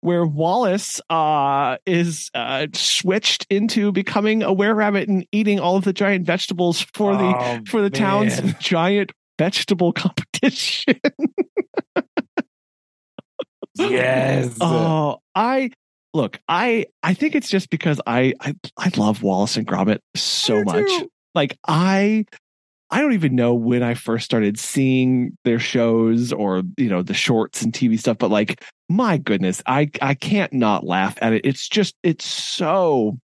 Speaker 1: where Wallace uh, is uh, switched into becoming a were rabbit and eating all of the giant vegetables for the
Speaker 2: Oh,
Speaker 1: for the town's giant vegetable <laughs> competition.
Speaker 2: Yes. <laughs>
Speaker 1: Oh, I look, I I think it's just because I I, I love Wallace and Gromit so much.
Speaker 2: too.
Speaker 1: Like I I don't even know when I first started seeing their shows or you know the shorts and TV stuff, but like my goodness, I I can't not laugh at it. It's just it's so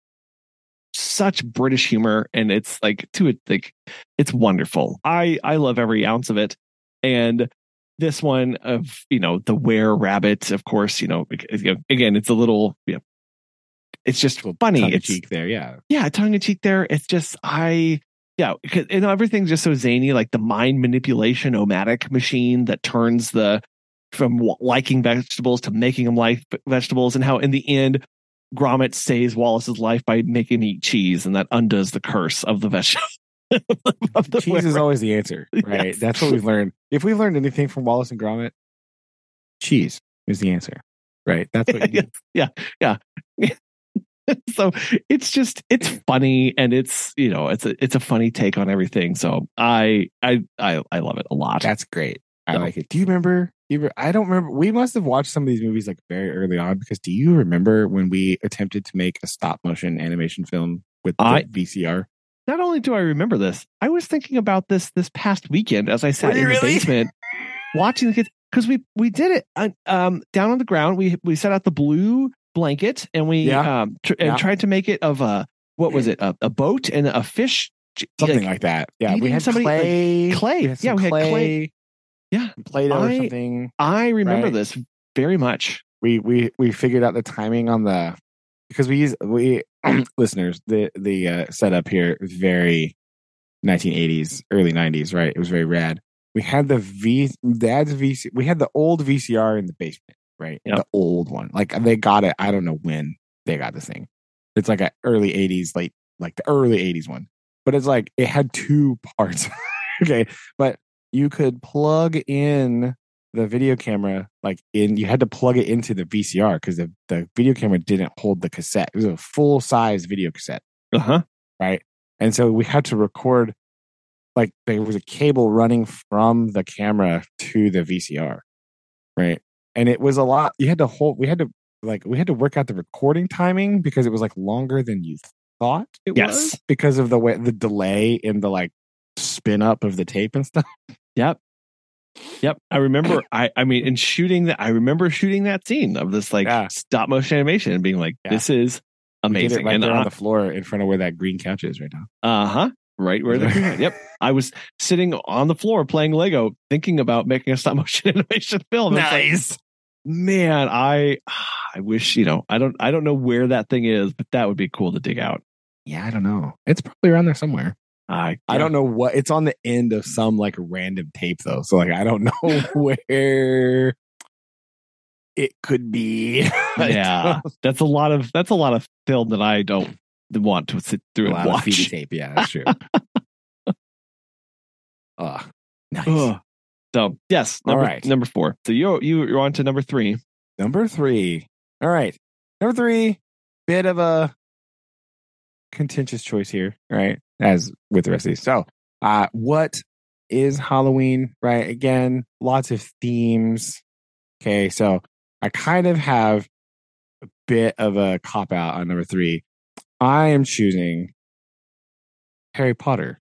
Speaker 1: such British humor and it's like to it like it's wonderful. I I love every ounce of it. And this one of you know the were rabbit, of course, you know again it's a little you know, it's just funny.
Speaker 2: Tongue
Speaker 1: It's
Speaker 2: cheek there. Yeah.
Speaker 1: yeah, tongue in cheek there. It's just I yeah, because and everything's just so zany, like the mind manipulation omatic machine that turns the from liking vegetables to making them like vegetables, and how in the end Gromit saves Wallace's life by making him eat cheese, and that undoes the curse of the vegetable. <laughs>
Speaker 2: Cheese is always the answer, <laughs> right?
Speaker 1: Yes.
Speaker 2: That's what we've learned. If we've learned anything from Wallace and Gromit, cheese is the answer, right? That's what you
Speaker 1: Yes. <laughs> yeah, yeah. so it's just it's funny and it's you know it's a it's a funny take on everything. So I I I, I love it a lot.
Speaker 2: That's great. I
Speaker 1: So-
Speaker 2: like it. Do you remember? you re- I don't remember. We must have watched some of these movies like very early on because do you remember when we attempted to make a stop motion animation film with the
Speaker 1: I-
Speaker 2: VCR?
Speaker 1: Not only do I remember this, I was thinking about this this past weekend as I sat in the basement <laughs> watching the kids because we we did it uh, um down on the ground. We we set out the blue blanket and we
Speaker 2: Yeah.
Speaker 1: um tr-
Speaker 2: Yeah.
Speaker 1: and tried to make it of a what was it a, a boat and a fish
Speaker 2: Something
Speaker 1: like,
Speaker 2: like, that. Yeah, we had
Speaker 1: somebody- like,
Speaker 2: clay.
Speaker 1: clay.
Speaker 2: had
Speaker 1: Yeah, we had clay. Yeah.
Speaker 2: Play-Doh or something.
Speaker 1: I remember
Speaker 2: Right.
Speaker 1: this very much.
Speaker 2: we we we figured out the timing on the because we use we <clears throat> listeners the the uh, setup here is very 1980s early 90s right? It was very rad. We had the v dad's vc we had the old vcr in the basement right?
Speaker 1: Yep.
Speaker 2: the old one. Like they got it i don't know when they got this thing. It's like a early 80s late like the early 80s one. But it's like it had two <laughs> parts okay? But you could plug in the video camera like in you had to plug it into the VCR because the, the video camera didn't hold the cassette. It was a full size video cassette,
Speaker 1: Uh huh.
Speaker 2: right? and so we had to record like there was a cable running from the camera to the VCR, right? And it was a lot. You had to hold. We had to like we had to work out the recording timing because it was like longer than you thought it
Speaker 1: Yes.
Speaker 2: was because of the way the delay in the like spin up of the tape and stuff.
Speaker 1: Yep. Yep. I remember <coughs> I I mean in shooting that I remember shooting that scene of this like
Speaker 2: Yeah.
Speaker 1: stop motion animation and being like,
Speaker 2: Yeah.
Speaker 1: this is
Speaker 2: We did it
Speaker 1: amazing.
Speaker 2: right
Speaker 1: and
Speaker 2: there on
Speaker 1: uh
Speaker 2: the floor in front of where that green couch is right now.
Speaker 1: Uh huh. Right where the yep. I was sitting on the floor playing Lego, thinking about making a stop motion <laughs> animation film. It's like, man, I I wish, you know, I don't I don't know where that thing is, but that would be cool to dig out.
Speaker 2: yeah, I don't know. It's probably around there somewhere.
Speaker 1: I
Speaker 2: I don't know what it's on the end of some like random tape though. So like I don't <laughs> know where it could be. <laughs>
Speaker 1: Yeah. That's a lot of that's a lot of film that I don't want to sit through
Speaker 2: a
Speaker 1: and
Speaker 2: lot of CD
Speaker 1: watch.
Speaker 2: tape. Yeah, that's true. <laughs> Ah, nice.
Speaker 1: Ugh. So yes,
Speaker 2: All
Speaker 1: number,
Speaker 2: right.
Speaker 1: number four. So you you you're on to number three.
Speaker 2: Number three. All right. Number three, bit of a contentious choice here, right? As with the rest of these. So, uh, what is Halloween, right? Again, lots of themes. Okay. So, I kind of have a bit of a cop out on number three. I am choosing Harry Potter,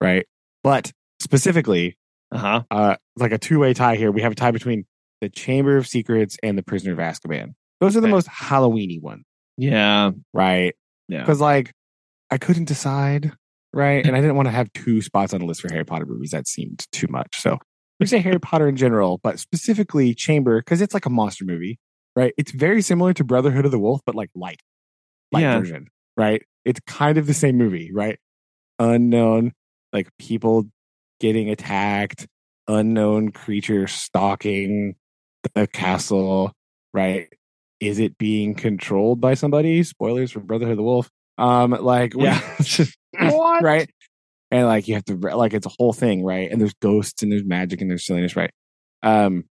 Speaker 2: right? But specifically,
Speaker 1: Uh huh.
Speaker 2: uh, like a two way tie here. We have a tie between the Chamber of Secrets and the Prisoner of Azkaban. Those are the
Speaker 1: Okay.
Speaker 2: most Halloweeny ones,
Speaker 1: Yeah.
Speaker 2: right?
Speaker 1: Yeah.
Speaker 2: Because like I couldn't decide, right? And I didn't want to have two spots on the list for Harry Potter movies. That seemed too much. So we say Harry Potter in general, but specifically Chamber because it's like a monster movie, right? It's very similar to Brotherhood of the Wolf, but like light, light
Speaker 1: Yeah.
Speaker 2: version, right? It's kind of the same movie, right? Unknown, like people getting attacked, unknown creature stalking the castle, right? Is it being controlled by somebody? Spoilers for Brotherhood of the Wolf. Um, like
Speaker 1: Yeah. <laughs>
Speaker 2: Right. And like you have to like it's a whole thing, right? And there's ghosts and there's magic and there's silliness, right? Um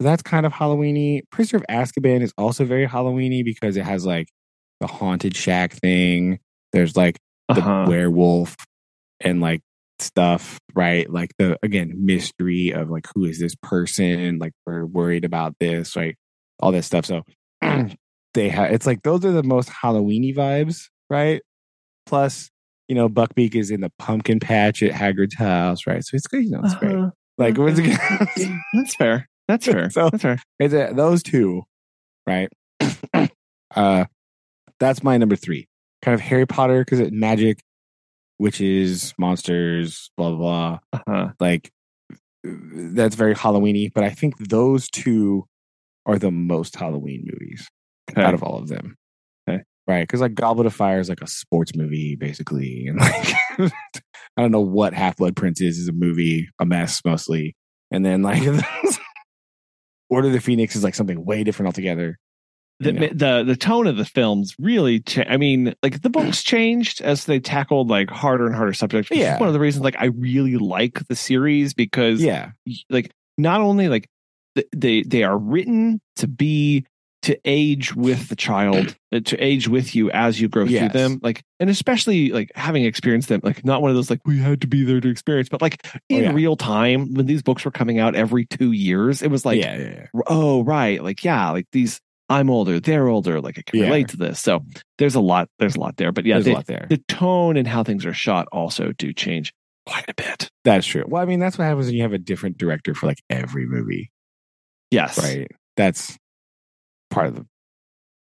Speaker 2: so that's kind of Halloweeny. Prisoner of Azkaban is also very Halloweeny because it has like the haunted shack thing. There's like the
Speaker 1: Uh-huh.
Speaker 2: werewolf and like stuff, right? Like the again mystery of like who is this person? Like we're worried about this, right? All this stuff. So <clears throat> they have it's like those are the most Halloweeny vibes, right? Plus, you know, Buckbeak is in the pumpkin patch at Hagrid's house, right? So it's good, you know, it's great.
Speaker 1: Uh-huh.
Speaker 2: Like what's it
Speaker 1: Yeah, <laughs> That's fair. That's fair.
Speaker 2: So-
Speaker 1: That's fair.
Speaker 2: It's uh, those two, right? <coughs> uh, that's my number three. Kind of Harry Potter because it's magic, witches, monsters, blah blah blah.
Speaker 1: Uh-huh.
Speaker 2: Like that's very Halloweeny. But I think those two are the most Halloween movies
Speaker 1: Okay.
Speaker 2: out of all of them.
Speaker 1: Okay.
Speaker 2: Right, because like Goblet of Fire is like a sports movie, basically, and like <laughs> I don't know what Half Blood Prince is. Is a movie, a mess mostly, and then like <laughs> Order of the Phoenix is like something way different altogether.
Speaker 1: the,
Speaker 2: you know.
Speaker 1: the the tone of the films really cha- i mean like the books <clears throat> changed as they tackled like harder and harder subjects
Speaker 2: Yeah.
Speaker 1: is one of the reasons like i really like the series because
Speaker 2: Yeah,
Speaker 1: like not only like they they are written to be to age with the child uh, to age with you as you grow
Speaker 2: Yes.
Speaker 1: through them like and especially like having experienced them like not one of those like we had to be there to experience but like in
Speaker 2: Oh, yeah.
Speaker 1: real time when these books were coming out every two years it was like
Speaker 2: yeah, yeah,
Speaker 1: oh right like yeah like these i'm older they're older like i can relate to this so there's a lot there's a lot there but yeah
Speaker 2: There's
Speaker 1: the,
Speaker 2: a lot there.
Speaker 1: the tone and how things are shot also do change quite a bit
Speaker 2: That's true. Well, I mean, that's what happens when you have a different director for like every movie,
Speaker 1: yes
Speaker 2: right? That's part of the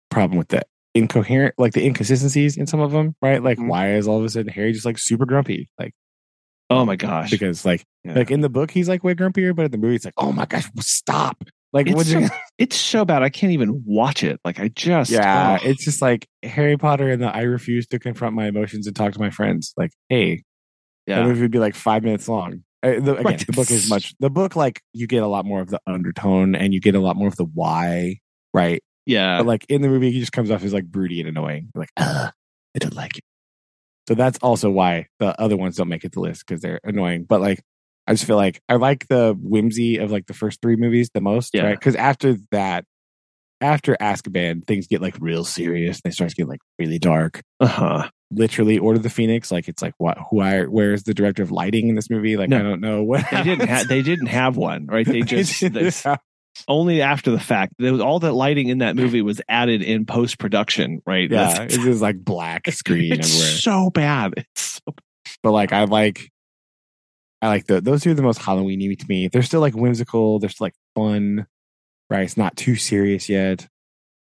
Speaker 2: problem with the incoherent, like the inconsistencies in some of them, right? Like,
Speaker 1: Mhm.
Speaker 2: why is all of a sudden Harry just like super grumpy? Like,
Speaker 1: oh my gosh
Speaker 2: because like,
Speaker 1: Yeah.
Speaker 2: like in the book he's like way grumpier, but in the movie it's like, oh my gosh, stop! Like,
Speaker 1: it's so,
Speaker 2: you- <laughs>
Speaker 1: it's so bad i can't even watch it like i just
Speaker 2: yeah,
Speaker 1: oh.
Speaker 2: it's just like Harry Potter and the I refuse to confront my emotions and talk to my friends. Like, hey, that
Speaker 1: yeah
Speaker 2: movie would be like five minutes long. Uh, the, again,
Speaker 1: Right.
Speaker 2: the book is much. The book, like, you get a lot more of the undertone and you get a lot more of the why, right?
Speaker 1: yeah
Speaker 2: But like in the movie, he just comes off as like broody and annoying. Like, Ugh, I don't like it. So that's also why the other ones don't make it to the list because they're annoying. But like, I just feel like I like the whimsy of like the first three movies the most,
Speaker 1: Yeah.
Speaker 2: right? Because after that, after Azkaban, things get like real serious. They start to get like really dark.
Speaker 1: Uh huh.
Speaker 2: Literally, Order of the Phoenix. Like it's like what? Who? I, where's the director of lighting in this movie? Like
Speaker 1: No.
Speaker 2: I don't know <laughs> what.
Speaker 1: They didn't have. They didn't have one, right? They <laughs> just this, only after the fact. There was all that lighting in that movie was added in post production, right?
Speaker 2: yeah,
Speaker 1: That's-
Speaker 2: it's just like black screen
Speaker 1: it's
Speaker 2: everywhere.
Speaker 1: so bad. It's so
Speaker 2: but like I like I like the those two are the most Halloweeny to me. They're still like whimsical, they're still like fun, right? It's not too serious yet.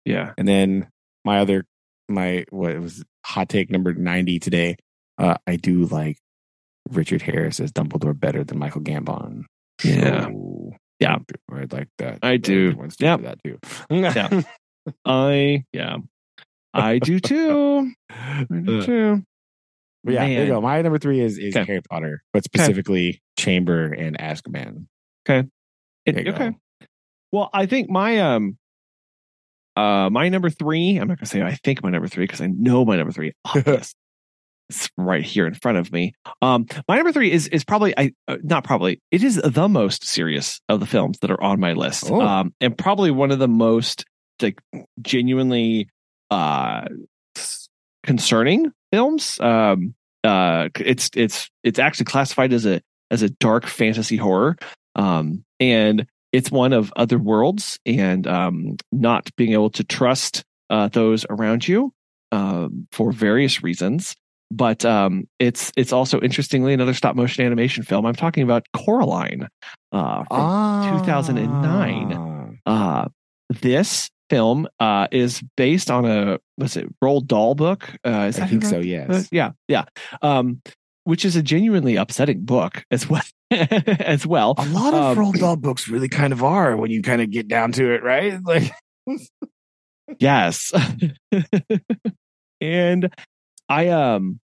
Speaker 1: yeah.
Speaker 2: And then my other my what was hot take number ninety today. Uh I do like Richard Harris as Dumbledore better than Michael Gambon.
Speaker 1: Yeah.
Speaker 2: So,
Speaker 1: Yeah.
Speaker 2: I like that.
Speaker 1: I do.
Speaker 2: Doing
Speaker 1: Yep.
Speaker 2: that too.
Speaker 1: Yeah. <laughs> I yeah. I do <laughs> too. I do
Speaker 2: Uh,
Speaker 1: too.
Speaker 2: But yeah, there you go. My number three is is
Speaker 1: Okay.
Speaker 2: Harry Potter, but specifically Chamber and Azkaban.
Speaker 1: It-
Speaker 2: There you
Speaker 1: okay.
Speaker 2: go.
Speaker 1: Well, I think my um uh my number three, I'm not gonna say I think my number three because I know my number three. <laughs> Obvious. It's right here in front of me. Um my number three is is probably I uh, not probably it is the most serious of the films that are on my list.
Speaker 2: Oh.
Speaker 1: Um and probably one of the most like genuinely uh concerning films. Um uh it's it's it's actually classified as a as a dark fantasy horror. Um and it's one of other worlds and um, not being able to trust uh, those around you um, for various reasons. But um, it's it's also interestingly another stop motion animation film. I'm talking about Coraline uh, from 2009.
Speaker 2: Ah.
Speaker 1: uh, this film uh, is based on a was it Roald Dahl book? Uh,
Speaker 2: I think so. Yes.
Speaker 1: uh, yeah, yeah. Um, which is a genuinely upsetting book <laughs> as well. as well.
Speaker 2: A lot of
Speaker 1: Um,
Speaker 2: Roald Dahl books really kind of are when you kind of get down to it, right? <laughs> Like,
Speaker 1: Yes. <laughs> and I um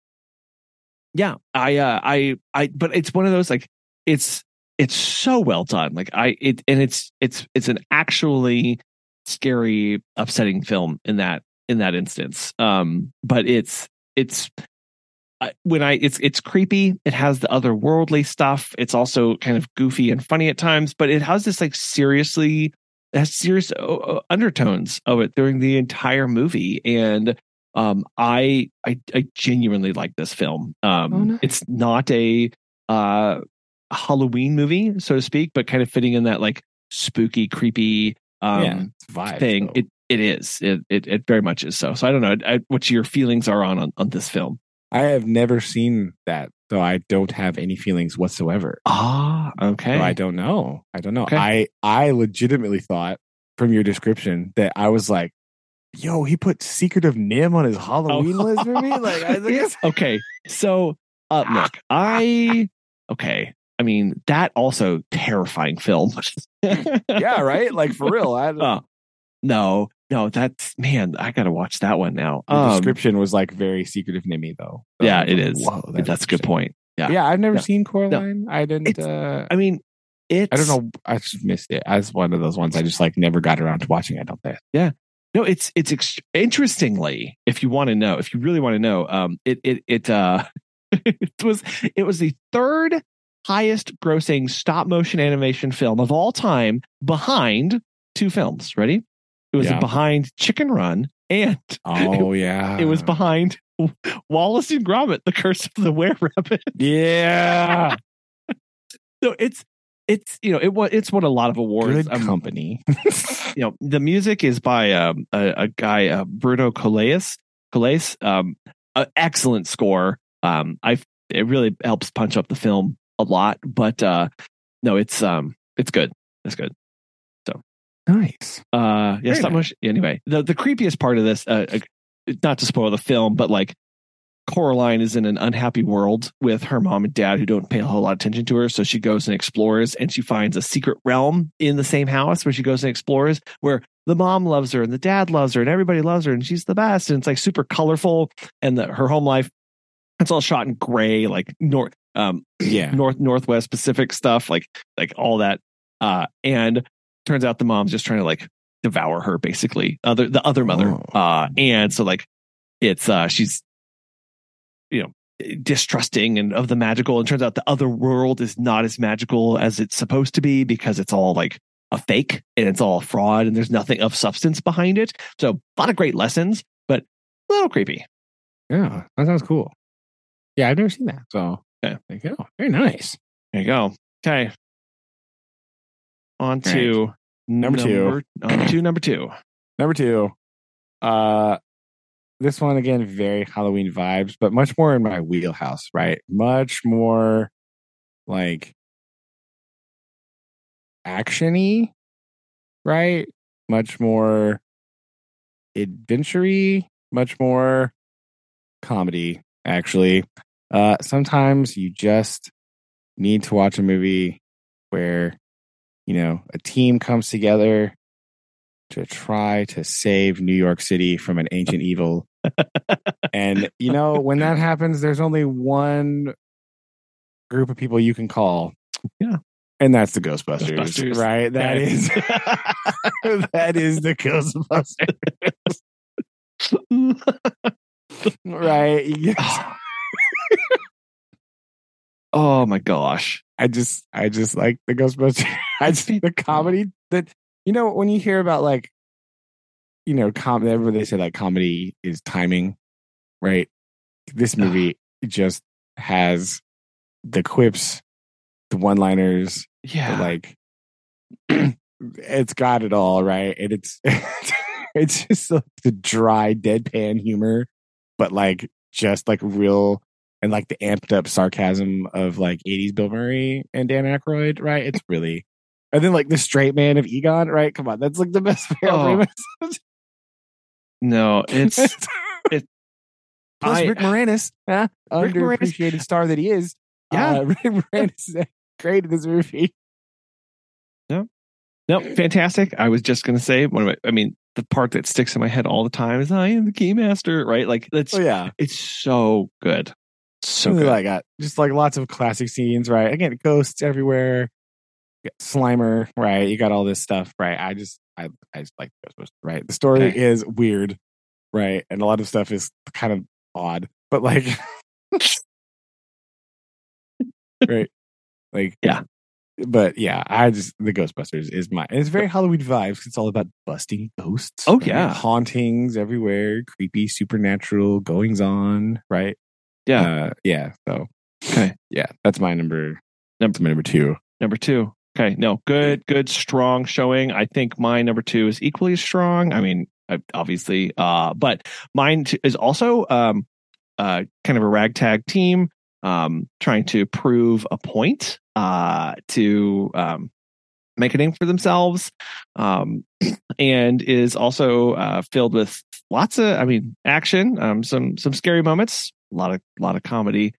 Speaker 1: yeah, I uh I I but it's one of those like it's it's so well done. Like I it and it's it's it's an actually scary upsetting film in that in that instance. Um but it's it's when I it's it's creepy. It has the otherworldly stuff. It's also kind of goofy and funny at times, but it has this like seriously it has serious uh, uh, undertones of it during the entire movie and um i i, I genuinely like this film um
Speaker 2: Oh, nice.
Speaker 1: it's not a uh halloween movie so to speak but kind of fitting in that like spooky creepy um
Speaker 2: yeah, it's vibes,
Speaker 1: thing
Speaker 2: though.
Speaker 1: it it is it, it it very much is so so i don't know I, what your feelings are on, on on this film
Speaker 2: I have never seen that, so I don't have any feelings whatsoever.
Speaker 1: ah okay
Speaker 2: So I don't know. I don't know.
Speaker 1: Okay.
Speaker 2: I I legitimately thought from your description that I was like, "Yo, he put Secret of NIMH on his Halloween
Speaker 1: Oh.
Speaker 2: list for me." Like, I <laughs> think
Speaker 1: okay so uh look <laughs> i okay i mean that also terrifying film
Speaker 2: yeah, right. Like for real. I, the <laughs>
Speaker 1: Uh, no no that's man i gotta watch that one now um,
Speaker 2: description was like very Secret of Nimmy, though. So
Speaker 1: yeah it is
Speaker 2: Whoa,
Speaker 1: that's, a good point yeah
Speaker 2: Yeah, I've never
Speaker 1: Yeah.
Speaker 2: seen Coraline. I didn't. Uh
Speaker 1: i mean it's
Speaker 2: I don't know. I just missed it. As one of those ones, I just like never got around to watching. I don't think.
Speaker 1: No it's it's ex- interestingly if you want to know if you really want to know um it it it uh <laughs> it was it was the third highest grossing stop motion animation film of all time behind two films. Ready? It was
Speaker 2: Yeah.
Speaker 1: behind chicken run and
Speaker 2: Oh yeah, <laughs>
Speaker 1: it was behind wallace and gromit the curse of the were rabbit.
Speaker 2: Yeah, <laughs>
Speaker 1: so it's it's you know it was it's won a lot of awards.
Speaker 2: Good
Speaker 1: Um,
Speaker 2: company. <laughs>
Speaker 1: you know the music is by um, a, a guy uh, Bruno Coulais Coulais um excellent score. Um I it really helps punch up the film a lot but uh no it's um it's good. It's good.
Speaker 2: So nice.
Speaker 1: uh yeah stop motion anyway the the creepiest part of this uh uh, not to spoil the film but like Coraline is in an unhappy world with her mom and dad who don't pay a whole lot of attention to her. So she goes and explores and she finds a secret realm in the same house where she goes and explores where the mom loves her and the dad loves her and everybody loves her and she's the best. And it's like super colorful and the, her home life, it's all shot in gray, like north, um, <clears throat>
Speaker 2: Yeah.
Speaker 1: north, northwest Pacific stuff, like, like all that. Uh, and turns out the mom's just trying to like devour her basically, other, the other mother.
Speaker 2: Oh.
Speaker 1: Uh, and so like, it's, uh, she's, you know, distrusting and of the magical and turns out the other world is not as magical as it's supposed to be because it's all like a fake and it's all fraud and there's nothing of substance behind it. So a lot of great lessons, but a little creepy.
Speaker 2: Yeah, that sounds cool. Yeah, I've never seen that. So
Speaker 1: Okay.
Speaker 2: there you go. Very nice.
Speaker 1: There you go. Okay. On to
Speaker 2: Number two.
Speaker 1: On to number two.
Speaker 2: Number two, uh, this one again, very Halloween vibes, but much more in my wheelhouse, right? Much more like actiony, right? Much more adventure much more comedy, actually. Uh, sometimes you just need to watch a movie where, you know, a team comes together to try to save New York City from an ancient evil. <laughs> and, you know, when that happens, there's only one group of people you can call.
Speaker 1: Yeah.
Speaker 2: And that's the Ghostbusters,
Speaker 1: Ghostbusters.
Speaker 2: right? That is <laughs> that is the Ghostbusters, right? <sighs>
Speaker 1: Oh my gosh.
Speaker 2: I just, I just like the Ghostbusters. <laughs> I just the comedy that you know when you hear about like, you know, com. Everybody they say like comedy is timing, right? This movie just has the quips, the one-liners, the,
Speaker 1: Yeah.
Speaker 2: like <clears throat> it's got it all right and it's <laughs> it's just like the dry deadpan humor but like just like real and like the amped up sarcasm of like 80s bill murray and dan Aykroyd, right it's really and then like the straight man of egon right come on that's like the best
Speaker 1: Oh, no, it's <laughs> it-
Speaker 2: plus
Speaker 1: I-
Speaker 2: rick moranis huh?
Speaker 1: Rick Moranis-
Speaker 2: underappreciated star that he is
Speaker 1: Yeah.
Speaker 2: uh, <laughs> rick moranis is great in this movie
Speaker 1: no fantastic. I was just gonna say one of my I mean, the part that sticks in my head all the time is I am the keymaster, right? Like that's
Speaker 2: oh yeah
Speaker 1: it's so good. So good.
Speaker 2: like that. Just like lots of classic scenes, right? Again, ghosts everywhere. Slimer, right? You got all this stuff, right? I just, I, I just like Ghostbusters, right? The story
Speaker 1: Okay.
Speaker 2: is weird, right? And a lot of stuff is kind of odd, but like, <laughs> right? Like,
Speaker 1: Yeah.
Speaker 2: But yeah, I just the Ghostbusters is my. And it's very Halloween vibes. It's all about busting ghosts.
Speaker 1: Oh,
Speaker 2: right?
Speaker 1: yeah.
Speaker 2: hauntings everywhere, creepy, supernatural goings on, right?
Speaker 1: Yeah.
Speaker 2: uh, yeah. So
Speaker 1: Okay.
Speaker 2: yeah, that's my number.
Speaker 1: Number-
Speaker 2: That's my number two.
Speaker 1: Number two. Okay. No, good, good, strong showing. I think my number two is equally strong. I mean, obviously, uh, but mine is also um, uh, kind of a ragtag team um, trying to prove a point uh, to um, make a name for themselves um, and is also uh, filled with lots of, I mean, action, um, some some scary moments, a lot of lot of comedy.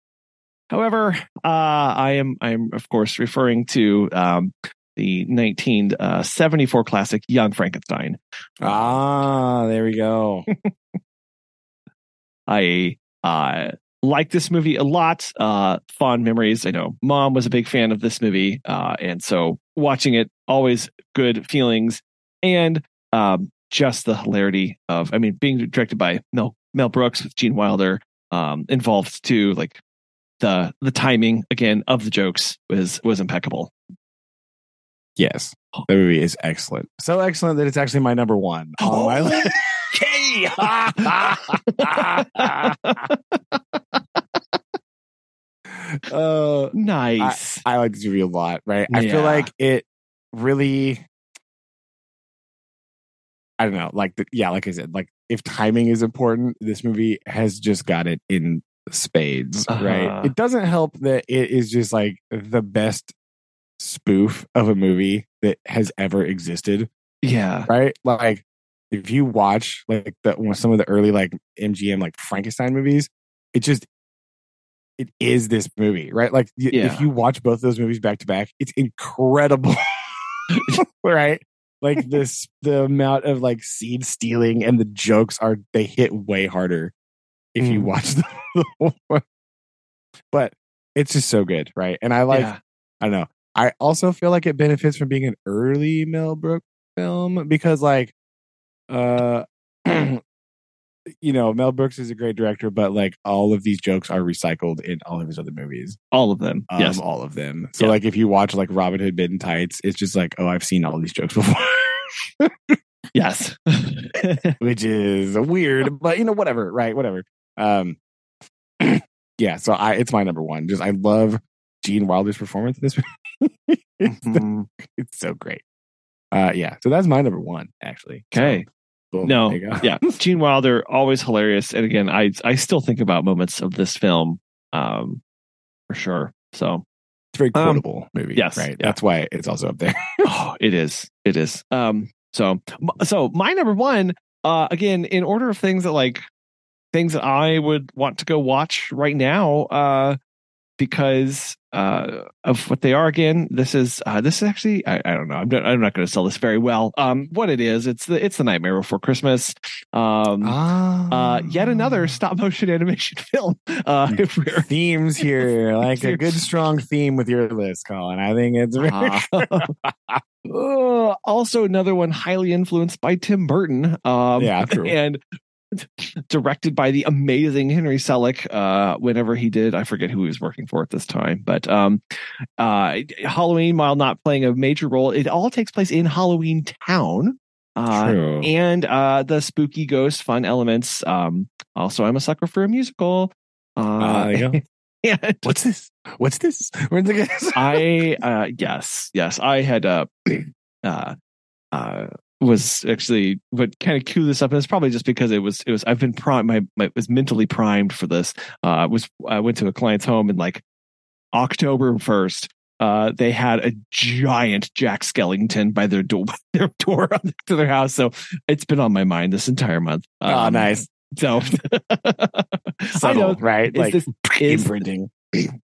Speaker 1: However, uh, I am I am of course referring to um, the 1974 classic Young Frankenstein.
Speaker 2: Ah, there we go. <laughs>
Speaker 1: I uh, like this movie a lot. Uh, fond memories. I know mom was a big fan of this movie, uh, and so watching it always good feelings and um, just the hilarity of. I mean, being directed by Mel Mel Brooks with Gene Wilder um, involved too. Like the the timing again of the jokes was was impeccable.
Speaker 2: yes, the movie is excellent. So excellent that it's actually my number one on my list.
Speaker 1: Okay. <laughs>
Speaker 2: uh,
Speaker 1: nice.
Speaker 2: I like this movie a lot, right? I feel like it really I don't know, like the, yeah, like I said, like if timing is important, this movie has just got it in spades,
Speaker 1: Uh-huh.
Speaker 2: right? It doesn't help that it is just like the best spoof of a movie that has ever existed,
Speaker 1: yeah.
Speaker 2: right? Like if you watch like the some of the early like MGM like Frankenstein movies, it just it is this movie, right? Like y-
Speaker 1: Yeah.
Speaker 2: if you watch both those movies back to back, it's incredible, <laughs> right? Like this, the amount of like seed stealing and the jokes are they hit way harder if you
Speaker 1: Mm.
Speaker 2: watch <laughs> the. whole but it's just so good, right? And I like
Speaker 1: yeah.
Speaker 2: I don't know. I also feel like it benefits from being an early Mel Brooks film because, like, uh, <clears throat> you know, Mel Brooks is a great director, but like all of these jokes are recycled in all of his other movies.
Speaker 1: All of them.
Speaker 2: Um,
Speaker 1: yes.
Speaker 2: all of them. So
Speaker 1: Yeah.
Speaker 2: like if you watch like Robin Hood in Tights, it's just like, oh, I've seen all these jokes <laughs> before.
Speaker 1: Yes. <laughs>
Speaker 2: which is weird, but you know, whatever, right? Whatever. Um, <clears throat> yeah. So I, it's my number one. Just I love Gene Wilder's performance in this movie. <laughs> it's,
Speaker 1: Mhm.
Speaker 2: it's so great. Uh, yeah. So that's my number one, actually. So,
Speaker 1: Okay.
Speaker 2: boom,
Speaker 1: No.
Speaker 2: there you go.
Speaker 1: yeah. <laughs> Gene Wilder, always hilarious. And again, I I still think about moments of this film, um, for sure. So
Speaker 2: It's a very
Speaker 1: Um,
Speaker 2: quotable movie.
Speaker 1: yes,
Speaker 2: Right.
Speaker 1: yeah.
Speaker 2: That's why it's also up there. <laughs>
Speaker 1: oh, it is. It is. Um, so so my number one, uh again, in order of things that like things that I would want to go watch right now, uh because uh of what they are again. This is uh this is actually i, I don't know. I'm not, I'm not going to sell this very well. Um what it is it's the it's the nightmare before christmas. Um uh yet another stop motion <laughs> animation film. Uh <laughs> if we're
Speaker 2: themes here, like a <laughs> good strong theme with your list, Collin. I think it's very
Speaker 1: Uh, uh, also another one highly influenced by Tim Burton. Um,
Speaker 2: Yeah, true.
Speaker 1: And <laughs> directed by the amazing Henry Selick. Uh, whenever he did, I forget who he was working for at this time, but um, uh, Halloween, while not playing a major role, it all takes place in Halloween Town. Uh,
Speaker 2: true.
Speaker 1: and uh, the spooky ghost fun elements. Um, also, I'm a sucker for a musical. Uh,
Speaker 2: Ah, there <laughs>
Speaker 1: and
Speaker 2: What's this? What's this? <laughs> Where's the
Speaker 1: I uh yes, yes, I had uh <clears throat> uh uh was actually would kind of cue this up and it's probably just because it was it was I've been primed my, my was mentally primed for this. Uh was I went to a client's home and like October 1st uh they had a giant Jack Skellington by their door <laughs> their door <laughs> to their house so it's been on my mind this entire month.
Speaker 2: Oh,
Speaker 1: Um,
Speaker 2: nice.
Speaker 1: So <laughs>
Speaker 2: Subtle, right? Like
Speaker 1: this is
Speaker 2: imprinting.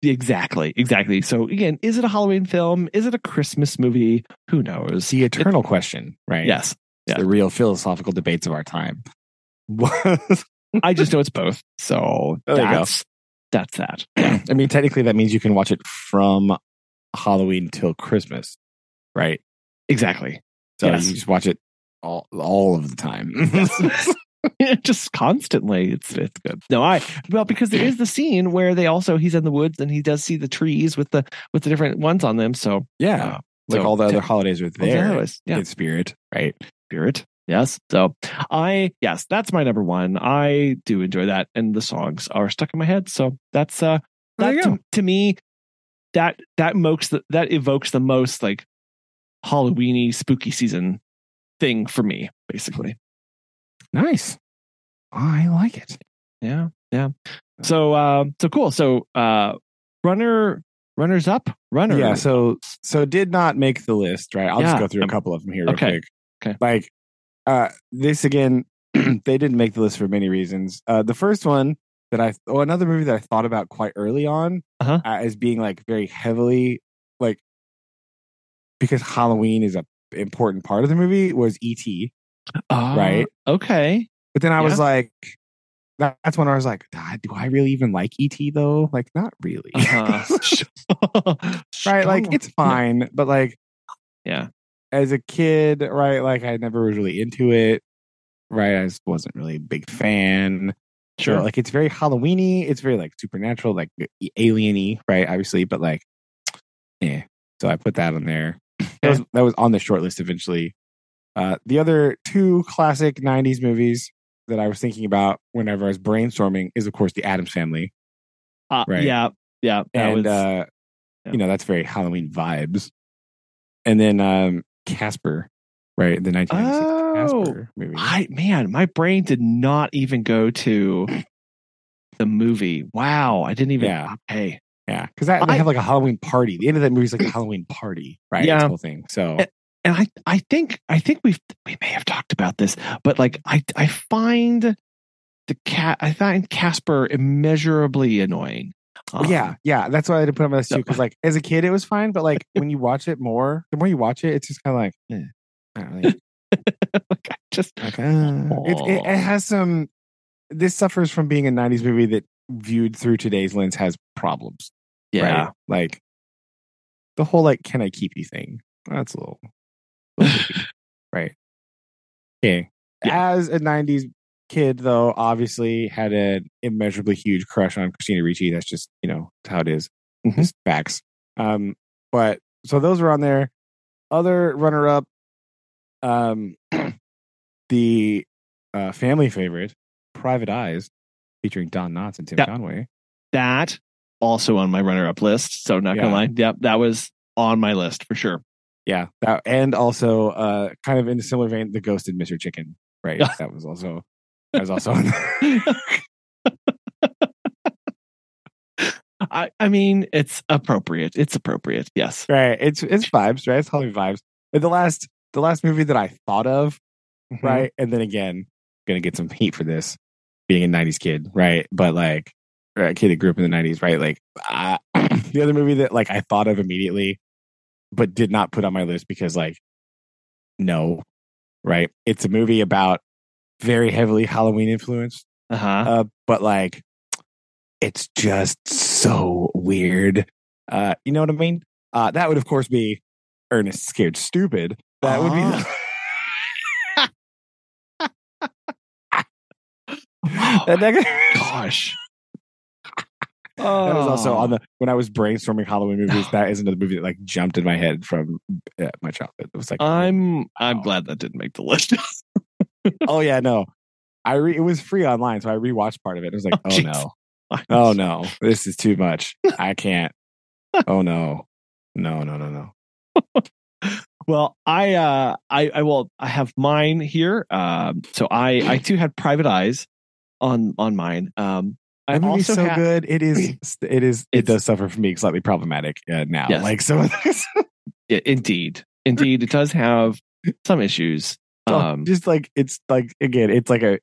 Speaker 1: Exactly, exactly. So again, is it a Halloween film? Is it a Christmas movie? Who knows?
Speaker 2: the eternal question, right?
Speaker 1: Yes, yeah.
Speaker 2: the real philosophical debates of our time. <laughs>
Speaker 1: I just know it's <laughs> both. So
Speaker 2: There
Speaker 1: that's that's that. <clears throat>
Speaker 2: I mean, technically, that means you can watch it from Halloween till Christmas, right?
Speaker 1: Exactly.
Speaker 2: So
Speaker 1: Yes.
Speaker 2: you just watch it all all of the time. <laughs> <laughs>
Speaker 1: just constantly. It's it's good. No, I well because there is the scene where they also he's in the woods and he does see the trees with the with the different ones on them. So
Speaker 2: yeah,
Speaker 1: uh,
Speaker 2: like
Speaker 1: so-
Speaker 2: all the other holidays are
Speaker 1: the
Speaker 2: there
Speaker 1: others, yeah,
Speaker 2: in spirit, right?
Speaker 1: spirit. Yes. So I yes, that's my number one. I do enjoy that, and the songs are stuck in my head. So that's uh that to, to me that that evokes the, that evokes the most like Halloweeny spooky season thing for me, basically.
Speaker 2: Nice. I like it.
Speaker 1: Yeah, yeah. So um, so cool. So uh, runner runners up, runner.
Speaker 2: Yeah. So so did not make the list, right? I'll
Speaker 1: Yeah.
Speaker 2: just go through a couple of them here real
Speaker 1: okay.
Speaker 2: quick.
Speaker 1: Okay.
Speaker 2: Like uh this again, <clears throat> they didn't make the list for many reasons. Uh the first one that I oh another movie that I thought about quite early on
Speaker 1: Uh-huh.
Speaker 2: uh, as being like very heavily like because Halloween is a important part of the movie was E.T.
Speaker 1: Uh,
Speaker 2: right.
Speaker 1: Okay.
Speaker 2: But then I was like that, that's when I was like, "Ah, do I really even like E.T. though? Like, not really.
Speaker 1: Uh-huh. <laughs> <laughs>
Speaker 2: right? Like, it's fine, but like,
Speaker 1: Yeah.
Speaker 2: as a kid, right? Like, I never was really into it, right? I just wasn't really a big fan.
Speaker 1: Sure.
Speaker 2: So, like, it's very Halloweeny. It's very like supernatural, like alieny, right? Obviously, but like, yeah. <sniffs> So I put that on there. That was that was on the short list eventually. Uh, the other two classic '90s movies that I was thinking about whenever I was brainstorming is, of course, The Addams Family,
Speaker 1: Uh,
Speaker 2: right.
Speaker 1: Yeah. Yeah. That
Speaker 2: and
Speaker 1: was,
Speaker 2: uh,
Speaker 1: yeah.
Speaker 2: you know that's very Halloween vibes. And then um, Casper, right? The 1996
Speaker 1: Oh,
Speaker 2: Casper movie.
Speaker 1: I man, my brain did not even go to the movie. Wow, I didn't even.
Speaker 2: Yeah.
Speaker 1: Hey,
Speaker 2: Yeah, because they
Speaker 1: I-
Speaker 2: have like a Halloween party. The end of that movie is like a Halloween party, right?
Speaker 1: Yeah.
Speaker 2: This whole thing. So
Speaker 1: and I I think I think we've we may have talked about this, but like I I find the cat I find Casper immeasurably annoying. Um,
Speaker 2: yeah, yeah, that's why I didn't put it on my list too. Because like as a kid, it was fine, but like when you watch it more, the more you watch it, it's just kind of like, eh, I don't really- <laughs>
Speaker 1: like I just
Speaker 2: like, uh, it, it, it has some. This suffers from being a '90s movie that viewed through today's lens has problems.
Speaker 1: yeah
Speaker 2: right? Like the whole like can I keep you thing. That's a little, right? Okay.
Speaker 1: Yeah.
Speaker 2: As a '90s kid though, obviously had an immeasurably huge crush on Christina Ricci. That's just you know how it is.
Speaker 1: Mhm.
Speaker 2: Just facts. Um, but so those were on there. Other runner up, um, <clears throat> the uh, family favorite, Private Eyes, featuring Don Knotts and Tim
Speaker 1: Yeah.
Speaker 2: Conway.
Speaker 1: That also on my runner up list. So not gonna lie. Yep, that was on my list for sure.
Speaker 2: Yeah, that and also uh, kind of in a similar vein, the Ghost and Mr. Chicken. Right, <laughs> that was also that was also. <laughs>
Speaker 1: I, I mean, it's appropriate. It's appropriate. Yes.
Speaker 2: right. It's it's vibes, right? It's Hollywood vibes. But the last the last movie that I thought of,
Speaker 1: Mm-hmm.
Speaker 2: right, and then again, gonna get some heat for this, being a '90s kid, right? But like a kid that grew up in the '90s, right? Like uh, <clears throat> the other movie that like I thought of immediately, but did not put on my list because like no, right? It's a movie about very heavily Halloween influenced
Speaker 1: Uh huh.
Speaker 2: uh, but like it's just so weird. Uh, you know what I mean? Uh, that would of course be Ernest Scared Stupid. That would be. <laughs> <laughs> that, that-
Speaker 1: Gosh.
Speaker 2: That was also
Speaker 1: Oh.
Speaker 2: on the when I was brainstorming Halloween movies. That is another movie that like jumped in my head from uh, my childhood. It was like,
Speaker 1: I'm I'm glad that didn't make the list. <laughs>
Speaker 2: oh yeah, no. I re- it was free online, so I rewatched part of it. It was like,
Speaker 1: Oh,
Speaker 2: oh, no, oh no, this is too much. I can't. <laughs> oh no, no, no, no, no. <laughs>
Speaker 1: Well, I uh I I will I have mine here. Um so I I too had private eyes on on mine. Um I
Speaker 2: movie's
Speaker 1: also
Speaker 2: so
Speaker 1: ha-
Speaker 2: good. It is. <clears throat> It is. It does suffer from being slightly problematic uh, now.
Speaker 1: Yes.
Speaker 2: Like so. <laughs>
Speaker 1: Yeah, indeed. Indeed, it does have some issues. Um
Speaker 2: just like it's like again, it's like a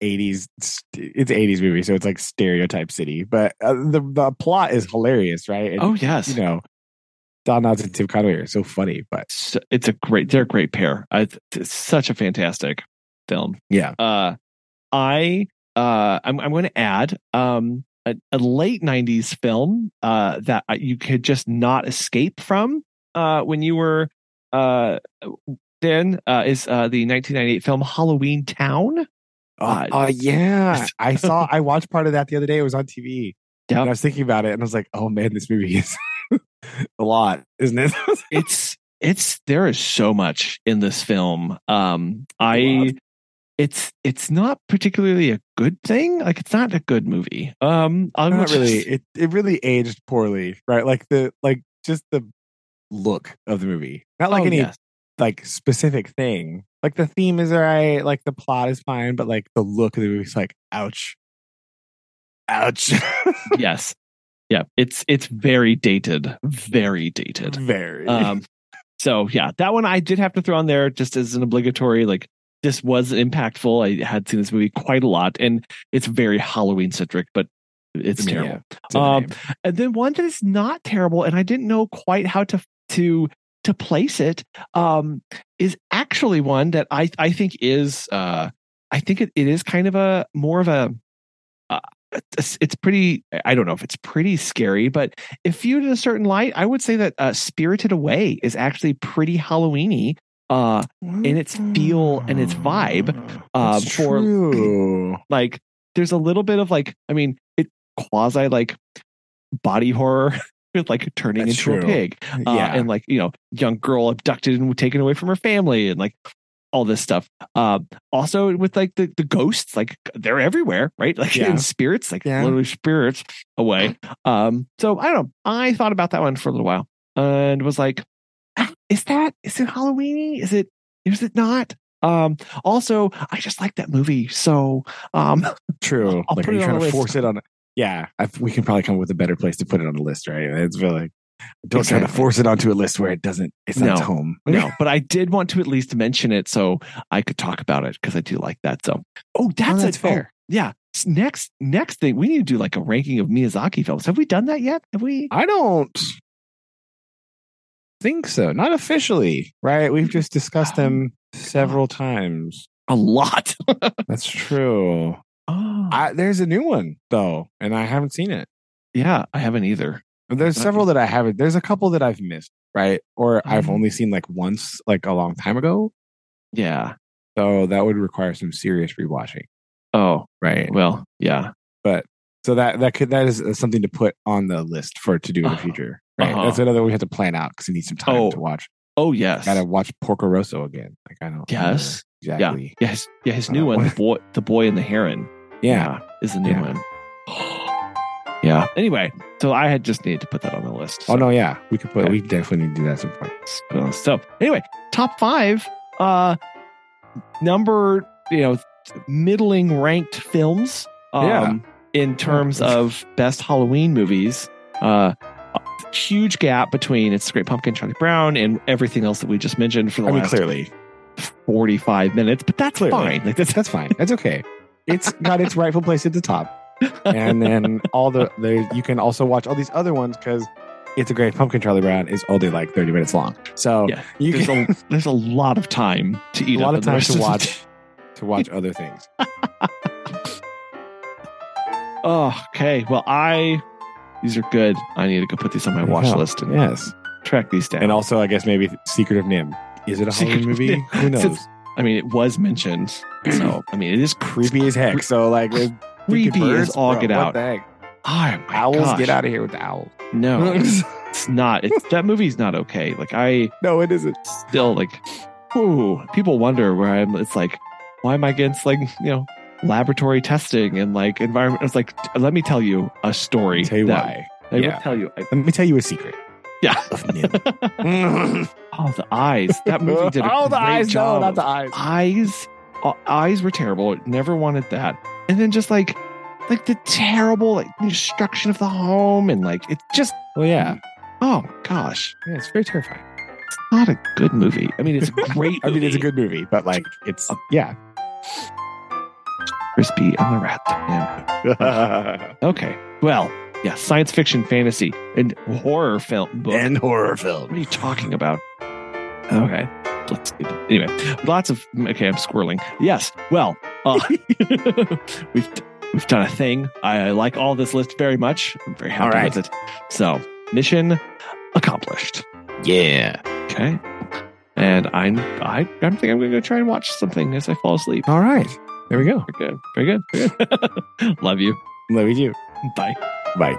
Speaker 2: eighties. It's eighties movie, so it's like stereotype city. But uh, the the plot is hilarious, right? And,
Speaker 1: oh yes.
Speaker 2: you know, Don Knotts and Tim Conway are so funny. But
Speaker 1: it's, it's a great they're a great pair. I, it's such a fantastic film.
Speaker 2: yeah,
Speaker 1: uh i uh i'm, I'm going to add um a, a late 90s film uh that you could just not escape from uh when you were uh then uh is uh the 1998 film halloween town
Speaker 2: Oh
Speaker 1: Uh,
Speaker 2: uh, yeah. <laughs> I saw. I watched part of that the other day. It was on TV.
Speaker 1: Yep.
Speaker 2: And I was thinking about it, and I was like, "Oh man, this movie is <laughs> a lot, isn't it?" <laughs>
Speaker 1: it's it's there is so much in this film um i. it's it's not particularly a good thing. Like it's not a good movie. Um i'm
Speaker 2: not
Speaker 1: just-
Speaker 2: really. it, it really aged poorly right? Like the like just the look of the movie. Not like
Speaker 1: Oh,
Speaker 2: any
Speaker 1: yes.
Speaker 2: like specific thing. Like the theme is all right like the plot is fine but like the look of the movie is like ouch. Ouch.
Speaker 1: Yes. Yeah it's it's very dated. Very dated.
Speaker 2: Very.
Speaker 1: Um so yeah that one i did have to throw on there just as an obligatory like this was impactful. I had seen this movie quite a lot and it's very halloween centric but it's terrible.
Speaker 2: it's
Speaker 1: Um, and then one that is not terrible and i didn't know quite how to to to place it um is actually one that i i think is uh i think it, it is kind of a more of a uh, it's, it's pretty i don't know if it's pretty scary but if viewed in a certain light i would say that uh spirited away is actually pretty halloweeny uh in its feel and its vibe, uh,
Speaker 2: That's
Speaker 1: for- <clears throat>
Speaker 2: true.
Speaker 1: like there's a little bit of like i mean it quasi like body horror <laughs> with like turning
Speaker 2: That's
Speaker 1: into a pig uh,
Speaker 2: yeah
Speaker 1: and like you know young girl abducted and taken away from her family and like all this stuff uh also with like the, the ghosts like they're everywhere right <laughs> like
Speaker 2: Yeah.
Speaker 1: in spirits like
Speaker 2: Yeah.
Speaker 1: literally spirits away <clears throat> um so i don't know i thought about that one for a little while and was like is that is it halloweeny is it is it not um also i just like that movie so um
Speaker 2: True.
Speaker 1: I'll
Speaker 2: like, are you trying to
Speaker 1: list.
Speaker 2: force it on? Yeah, I, we can probably come up with a better place to put it on the list, right? It's really don't try to force it onto a list where it doesn't. It's not
Speaker 1: No.
Speaker 2: home.
Speaker 1: no but i did want to at least mention it so i could talk about it because i do like that so oh that's,
Speaker 2: that's
Speaker 1: a,
Speaker 2: fair.
Speaker 1: oh, yeah next next thing we need to do like a ranking of miyazaki films have we done that yet have we
Speaker 2: I don't think so. Not officially, right? We've just discussed them several times.
Speaker 1: a lot <laughs>
Speaker 2: That's true.
Speaker 1: oh
Speaker 2: I, there's a new one though, and I haven't seen it.
Speaker 1: yeah i haven't either
Speaker 2: But There's several that I haven't. There's a couple that I've missed, right? Or I've
Speaker 1: Mhm.
Speaker 2: only seen like once, like a long time ago.
Speaker 1: yeah
Speaker 2: So that would require some serious rewatching.
Speaker 1: Oh,
Speaker 2: right?
Speaker 1: well, yeah.
Speaker 2: So that that could that is uh, something to put on the list for to do in the
Speaker 1: Uh-huh.
Speaker 2: future. Right.
Speaker 1: Uh-huh.
Speaker 2: That's another we have to plan out because we need some time
Speaker 1: Oh,
Speaker 2: to watch.
Speaker 1: Oh, yes.
Speaker 2: Gotta watch Porco Rosso again. Like I don't.
Speaker 1: Yes.
Speaker 2: Exactly.
Speaker 1: Yeah, his, yeah, his
Speaker 2: Uh,
Speaker 1: new one, the boy, the boy and the heron.
Speaker 2: Yeah.
Speaker 1: is the new
Speaker 2: Yeah.
Speaker 1: one. <gasps> yeah. Anyway, so I had just needed to put that on the list.
Speaker 2: Oh no. Yeah. We could put.
Speaker 1: Okay.
Speaker 2: We definitely need to do that at some point.
Speaker 1: So, so anyway, top five, uh, number you know, middling ranked films. Um,
Speaker 2: Yeah.
Speaker 1: In terms of best Halloween movies, uh, huge gap between It's the Great Pumpkin, Charlie Brown, and everything else that we just mentioned for the
Speaker 2: I mean,
Speaker 1: last
Speaker 2: clearly,
Speaker 1: forty-five minutes. But that's
Speaker 2: Clearly.
Speaker 1: fine. Like that's
Speaker 2: that's fine. That's okay. It's got its rightful place at the top, and then all the the you can also watch all these other ones because it's a great pumpkin. Charlie Brown is only like thirty minutes long, so
Speaker 1: Yeah,
Speaker 2: you
Speaker 1: there's
Speaker 2: can
Speaker 1: a there's a lot of time to eat
Speaker 2: a lot
Speaker 1: up
Speaker 2: of time to watch to watch other things. <laughs>
Speaker 1: Oh, okay. Well, I these are good. I need to go put these on my watch
Speaker 2: Yeah.
Speaker 1: list and
Speaker 2: Yes,
Speaker 1: track these down.
Speaker 2: and also I guess maybe Secret of NIMH. Is it a
Speaker 1: Secret
Speaker 2: Halloween movie? Who knows?
Speaker 1: I mean, it was mentioned, so I mean, it is <clears throat>
Speaker 2: Creepy as heck. So like uh,
Speaker 1: creepy
Speaker 2: freaking
Speaker 1: as all
Speaker 2: bro,
Speaker 1: get out. Oh
Speaker 2: Owls,
Speaker 1: gosh.
Speaker 2: get out of here with the owls.
Speaker 1: No, <laughs> it's not. It's that movie's not okay. Like I
Speaker 2: no, it isn't.
Speaker 1: still like, ooh, people wonder where I'm. It's like, why am I against like you know laboratory testing and like environment? It's like, let me tell you a story.
Speaker 2: Tell you
Speaker 1: that-
Speaker 2: why.
Speaker 1: I
Speaker 2: Yeah.
Speaker 1: will tell you. I,
Speaker 2: Let me tell you a secret.
Speaker 1: yeah. <laughs>
Speaker 2: Of <laughs>
Speaker 1: oh, the eyes. That movie did a <laughs>
Speaker 2: oh, the eyes.
Speaker 1: job.
Speaker 2: No, not the eyes.
Speaker 1: eyes uh, eyes were terrible never wanted that and then just like like the terrible like destruction of the home and like it's just
Speaker 2: Well, yeah.
Speaker 1: oh gosh
Speaker 2: Yeah, it's very terrifying.
Speaker 1: it's not a good movie i mean it's a great
Speaker 2: I mean, it's a good movie, but like, it's yeah.
Speaker 1: Crispy and the rat <laughs> okay well yeah science fiction fantasy and horror film book.
Speaker 2: And horror film.
Speaker 1: What are you talking about? Okay let's anyway lots of okay i'm squirreling. Yes well uh, <laughs> we've we've done a thing. I like all this list very much. I'm very happy
Speaker 2: right.
Speaker 1: with it. So mission accomplished.
Speaker 2: Yeah.
Speaker 1: okay and i'm i i'm thinking i'm gonna go try and watch something as i fall asleep.
Speaker 2: All right. There we go.
Speaker 1: very good very good very good <laughs> love you
Speaker 2: Love you.
Speaker 1: bye
Speaker 2: Bye.